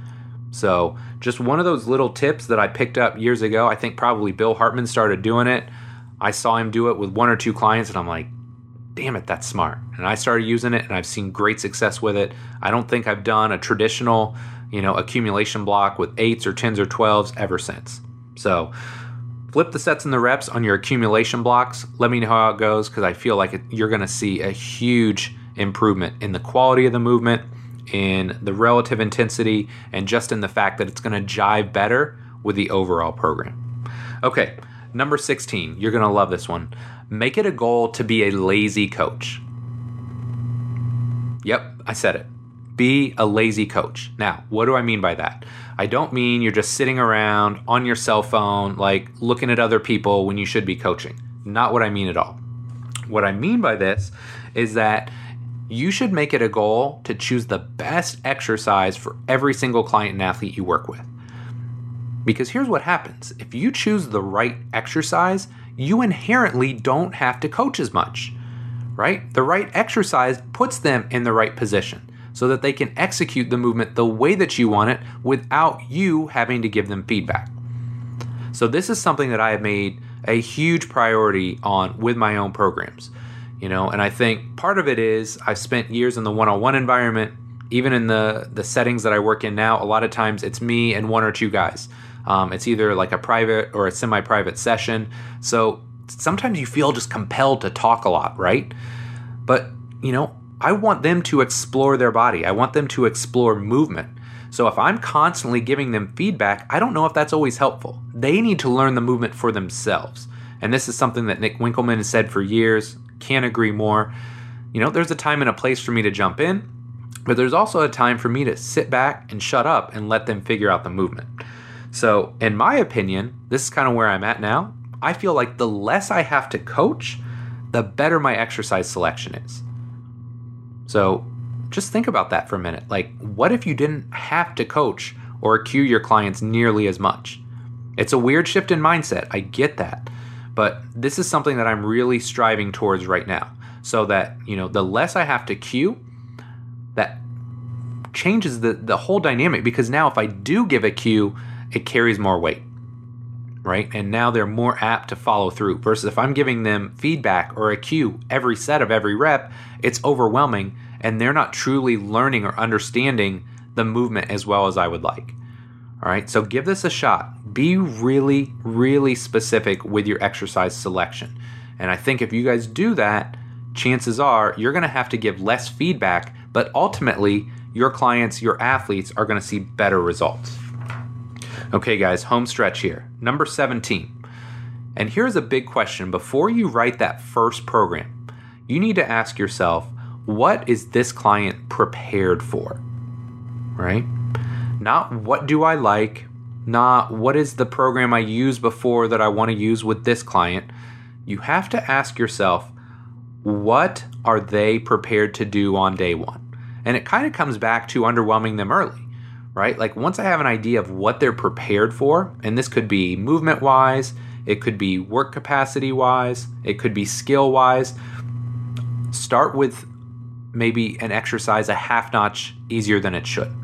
Speaker 1: So, just one of those little tips that I picked up years ago. I think probably Bill Hartman started doing it. I saw him do it with one or two clients, and I'm like, damn it, that's smart. And I started using it, and I've seen great success with it. I don't think I've done a traditional you know, accumulation block with eights or tens or twelves ever since. So flip the sets and the reps on your accumulation blocks. Let me know how it goes because I feel like you're going to see a huge improvement in the quality of the movement, in the relative intensity, and just in the fact that it's going to jive better with the overall program. Okay, number 16. You're going to love this one. Make it a goal to be a lazy coach. Yep, I said it. Be a lazy coach. Now, what do I mean by that? I don't mean you're just sitting around on your cell phone, like looking at other people when you should be coaching. Not what I mean at all. What I mean by this is that you should make it a goal to choose the best exercise for every single client and athlete you work with. Because here's what happens if you choose the right exercise, you inherently don't have to coach as much, right? The right exercise puts them in the right position so that they can execute the movement the way that you want it without you having to give them feedback. So, this is something that I have made a huge priority on with my own programs you know? And i think part of it is i've spent years in the one-on-one environment even in the the settings that i work in now a lot of times it's me and one or two guys. Um, it's either like a private or a semi-private session. So sometimes you feel just compelled to talk a lot right? But you know i want them to explore their body. I want them to explore movement. So if i'm constantly giving them feedback i don't know if that's always helpful. They need to learn the movement for themselves. And this is something that nick winkelman has said for years can't agree more. You know, there's a time and a place for me to jump in, but there's also a time for me to sit back and shut up and let them figure out the movement. So, in my opinion, this is kind of where I'm at now. I feel like the less I have to coach, the better my exercise selection is. So, just think about that for a minute. Like, what if you didn't have to coach or cue your clients nearly as much? It's a weird shift in mindset. I get that. But this is something that I'm really striving towards right now. So that, you know, the less I have to cue, that changes the, the whole dynamic because now if I do give a cue, it carries more weight. Right? And now they're more apt to follow through versus if I'm giving them feedback or a cue every set of every rep, it's overwhelming and they're not truly learning or understanding the movement as well as I would like. All right, so give this a shot. Be really, really specific with your exercise selection. And I think if you guys do that, chances are you're going to have to give less feedback, but ultimately, your clients, your athletes are going to see better results. Okay, guys, home stretch here. Number 17. And here's a big question before you write that first program, you need to ask yourself, what is this client prepared for? Right? Not what do I like, not what is the program I used before that I want to use with this client. You have to ask yourself, what are they prepared to do on day one? And it kind of comes back to underwhelming them early, right? Like once I have an idea of what they're prepared for, and this could be movement wise, it could be work capacity wise, it could be skill wise. Start with maybe an exercise a half notch easier than it should.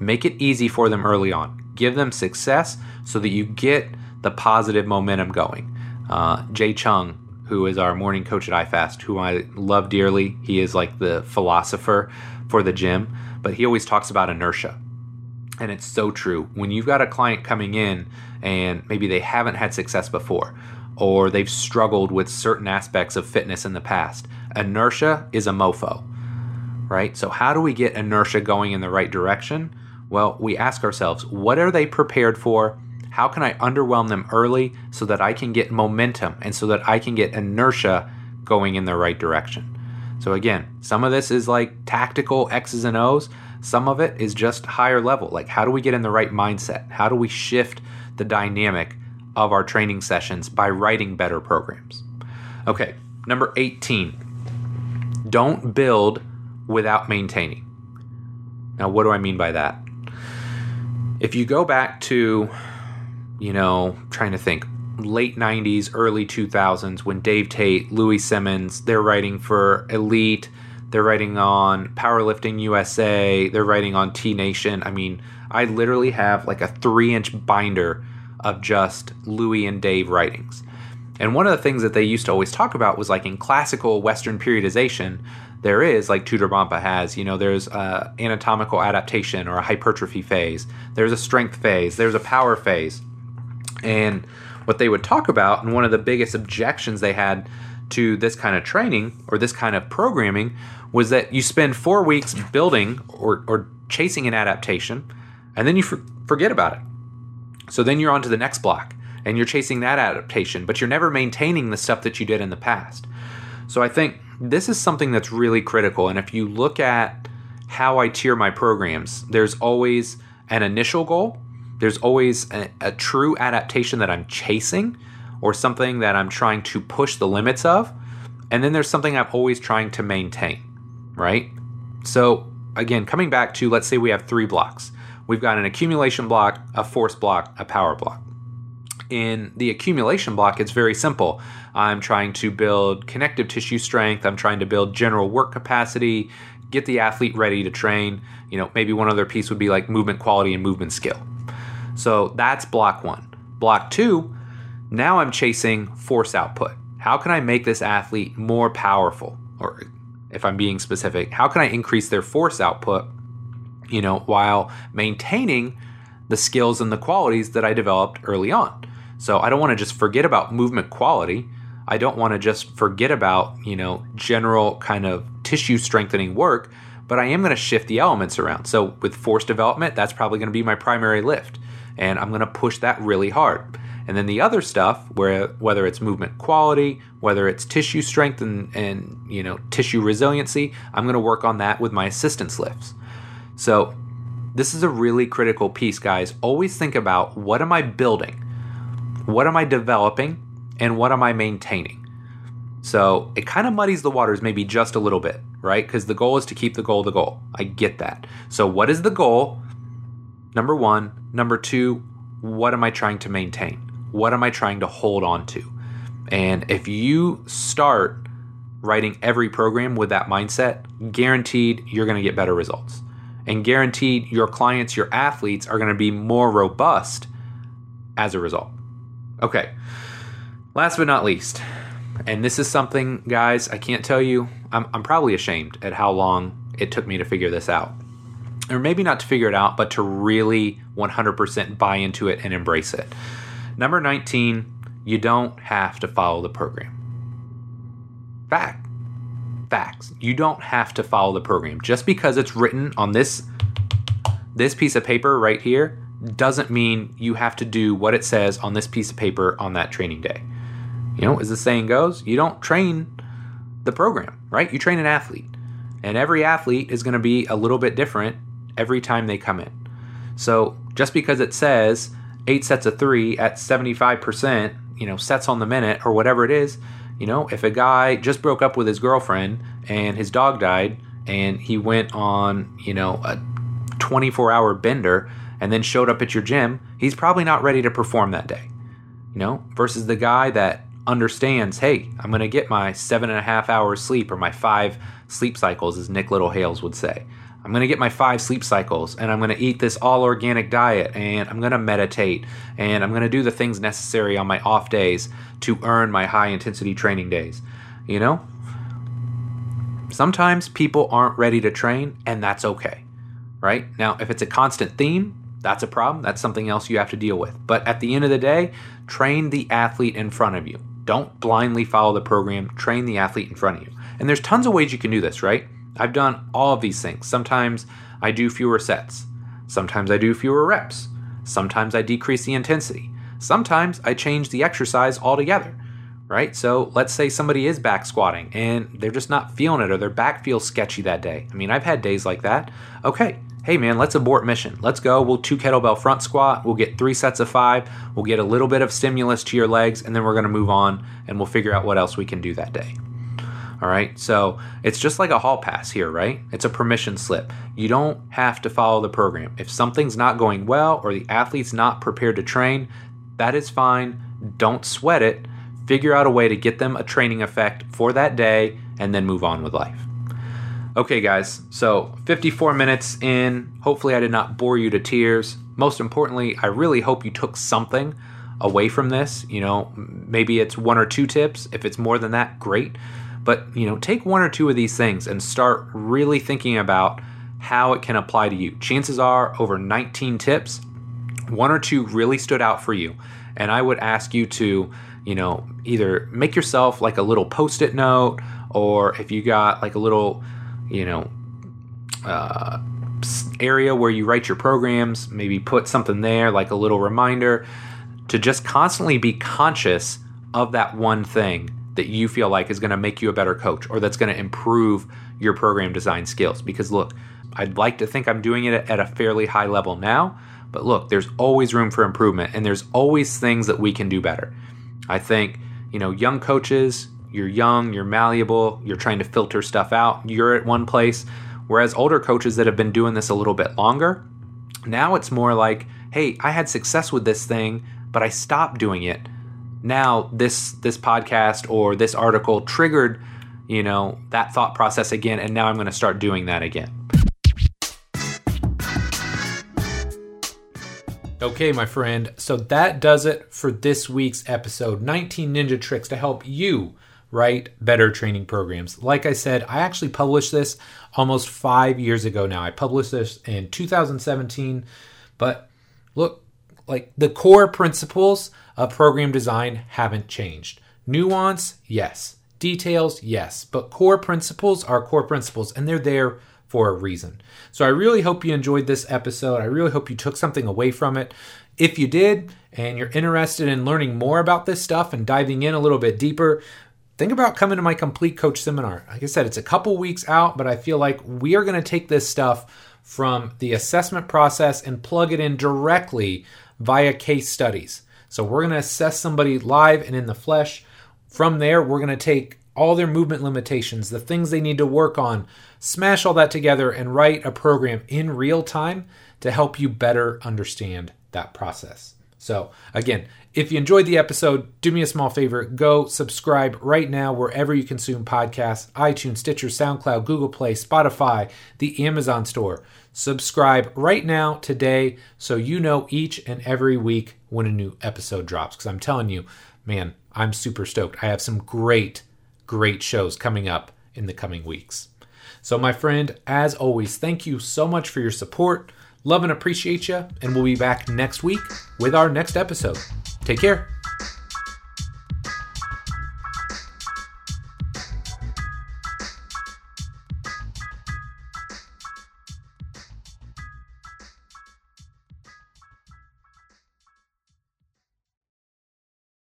Speaker 1: Make it easy for them early on. Give them success so that you get the positive momentum going. Uh, Jay Chung, who is our morning coach at iFast, who I love dearly, he is like the philosopher for the gym, but he always talks about inertia. And it's so true. When you've got a client coming in and maybe they haven't had success before, or they've struggled with certain aspects of fitness in the past, inertia is a mofo, right? So, how do we get inertia going in the right direction? Well, we ask ourselves, what are they prepared for? How can I underwhelm them early so that I can get momentum and so that I can get inertia going in the right direction? So, again, some of this is like tactical X's and O's. Some of it is just higher level. Like, how do we get in the right mindset? How do we shift the dynamic of our training sessions by writing better programs? Okay, number 18 don't build without maintaining. Now, what do I mean by that? If you go back to, you know, trying to think, late 90s, early 2000s, when Dave Tate, Louie Simmons, they're writing for Elite, they're writing on Powerlifting USA, they're writing on T Nation. I mean, I literally have like a three inch binder of just Louie and Dave writings. And one of the things that they used to always talk about was like in classical Western periodization, there is, like Tudor Bompa has, you know, there's a anatomical adaptation or a hypertrophy phase, there's a strength phase, there's a power phase. And what they would talk about, and one of the biggest objections they had to this kind of training or this kind of programming was that you spend four weeks building or, or chasing an adaptation and then you for, forget about it. So then you're on to the next block. and you're chasing that adaptation, but you're never maintaining the stuff that you did in the past. So I think this is something that's really critical. And if you look at how I tier my programs, there's always an initial goal, there's always a, a true adaptation that I'm chasing or something that I'm trying to push the limits of. And then there's something I'm always trying to maintain, right? So, again, coming back to let's say we have three blocks. We've got an accumulation block, a force block, a power block. In the accumulation block, it's very simple. I'm trying to build connective tissue strength, I'm trying to build general work capacity, get the athlete ready to train. You know, maybe one other piece would be like movement quality and movement skill. So that's block one. Block two, now I'm chasing force output. How can I make this athlete more powerful? Or if I'm being specific, how can I increase their force output, you know, while maintaining the skills and the qualities that I developed early on? So I don't want to just forget about movement quality. I don't want to just forget about, you know, general kind of tissue strengthening work, but I am going to shift the elements around. So with force development, that's probably going to be my primary lift, and I'm going to push that really hard. And then the other stuff, where whether it's movement quality, whether it's tissue strength and, and you know tissue resiliency, I'm going to work on that with my assistance lifts. So this is a really critical piece, guys. Always think about what am I building? what am I developing and what am I maintaining? So it kind of muddies the waters maybe just a little bit, right? Because the goal is to keep the goal the goal. I get that. So, what is the goal? Number one. Number two, what am I trying to maintain? What am I trying to hold on to? And if you start writing every program with that mindset, guaranteed you're going to get better results. And guaranteed your clients, your athletes are going to be more robust as a result. Okay. Last but not least, and this is something, guys, I can't tell you, I'm, I'm probably ashamed at how long it took me to figure this out. Or maybe not to figure it out, but to really 100% buy into it and embrace it. Number 19, you don't have to follow the program. Fact. Facts. You don't have to follow the program. Just because it's written on this this piece of paper right here doesn't mean you have to do what it says on this piece of paper on that training day. You know, as the saying goes, you don't train the program, right? You train an athlete. And every athlete is going to be a little bit different every time they come in. So just because it says eight sets of three at 75%, you know, sets on the minute or whatever it is, you know, if a guy just broke up with his girlfriend and his dog died and he went on, you know, a 24 hour bender and then showed up at your gym, he's probably not ready to perform that day. You know, versus the guy that understands, hey, I'm going to get my seven and a half hours sleep or my five sleep cycles, as Nick Littlehales would say. I'm going to get my five sleep cycles and I'm going to eat this all organic diet and I'm going to meditate and I'm going to do the things necessary on my off days to earn my high intensity training days. You know? Sometimes people aren't ready to train and that's okay. Right? Now, if it's a constant theme, that's a problem. That's something else you have to deal with. But at the end of the day, train the athlete in front of you. Don't blindly follow the program, train the athlete in front of you. And there's tons of ways you can do this, right? I've done all of these things. Sometimes I do fewer sets, sometimes I do fewer reps, sometimes I decrease the intensity, sometimes I change the exercise altogether. Right? So let's say somebody is back squatting and they're just not feeling it or their back feels sketchy that day. I mean, I've had days like that. Okay, hey man, let's abort mission. Let's go. We'll two kettlebell front squat. We'll get three sets of five. We'll get a little bit of stimulus to your legs, and then we're going to move on and we'll figure out what else we can do that day. All right. So it's just like a hall pass here, right? It's a permission slip. You don't have to follow the program. If something's not going well or the athlete's not prepared to train, that is fine. Don't sweat it. Figure out a way to get them a training effect for that day and then move on with life. Okay, guys, so 54 minutes in. Hopefully, I did not bore you to tears. Most importantly, I really hope you took something away from this. You know, maybe it's one or two tips. If it's more than that, great. But, you know, take one or two of these things and start really thinking about how it can apply to you. Chances are, over 19 tips, one or two really stood out for you. And I would ask you to, you know, either make yourself like a little post it note, or if you got like a little you know, uh, area where you write your programs, maybe put something there like a little reminder. to just constantly be conscious of that one thing that you feel like is going to make you a better coach or that's going to improve your program design skills. Because look, I'd like to think I'm doing it at a fairly high level now, but look, there's always room for improvement and there's always things that we can do better. I think, you know, young coaches, you're young, you're malleable, you're trying to filter stuff out, you're at one place. Whereas older coaches that have been doing this a little bit longer, now it's more like, hey, I had success with this thing, but I stopped doing it. Now this this podcast or this article triggered, you know, that thought process again and now I'm going to start doing that again. Okay, my friend. So that does it for this week's episode 19 Ninja Tricks to help you write better training programs. Like I said, I actually published this almost five years ago now. I published this in 2017. But look, like the core principles of program design haven't changed. Nuance, yes. Details, yes. But core principles are core principles and they're there for a reason. So I really hope you enjoyed this episode. I really hope you took something away from it. If you did, and you're interested in learning more about this stuff and diving in a little bit deeper, think about coming to my complete coach seminar. Like I said, it's a couple weeks out, but I feel like we are going to take this stuff from the assessment process and plug it in directly via case studies. So we're going to assess somebody live and in the flesh. From there, we're going to take all their movement limitations, the things they need to work on, smash all that together and write a program in real time to help you better understand that process. So, again, if you enjoyed the episode, do me a small favor go subscribe right now wherever you consume podcasts iTunes, Stitcher, SoundCloud, Google Play, Spotify, the Amazon store. Subscribe right now, today, so you know each and every week when a new episode drops. Because I'm telling you, man, I'm super stoked. I have some great great shows coming up in the coming weeks. So, my friend, as always, thank you so much for your support. Love and appreciate you, and we'll be back next week with our next episode. Take care.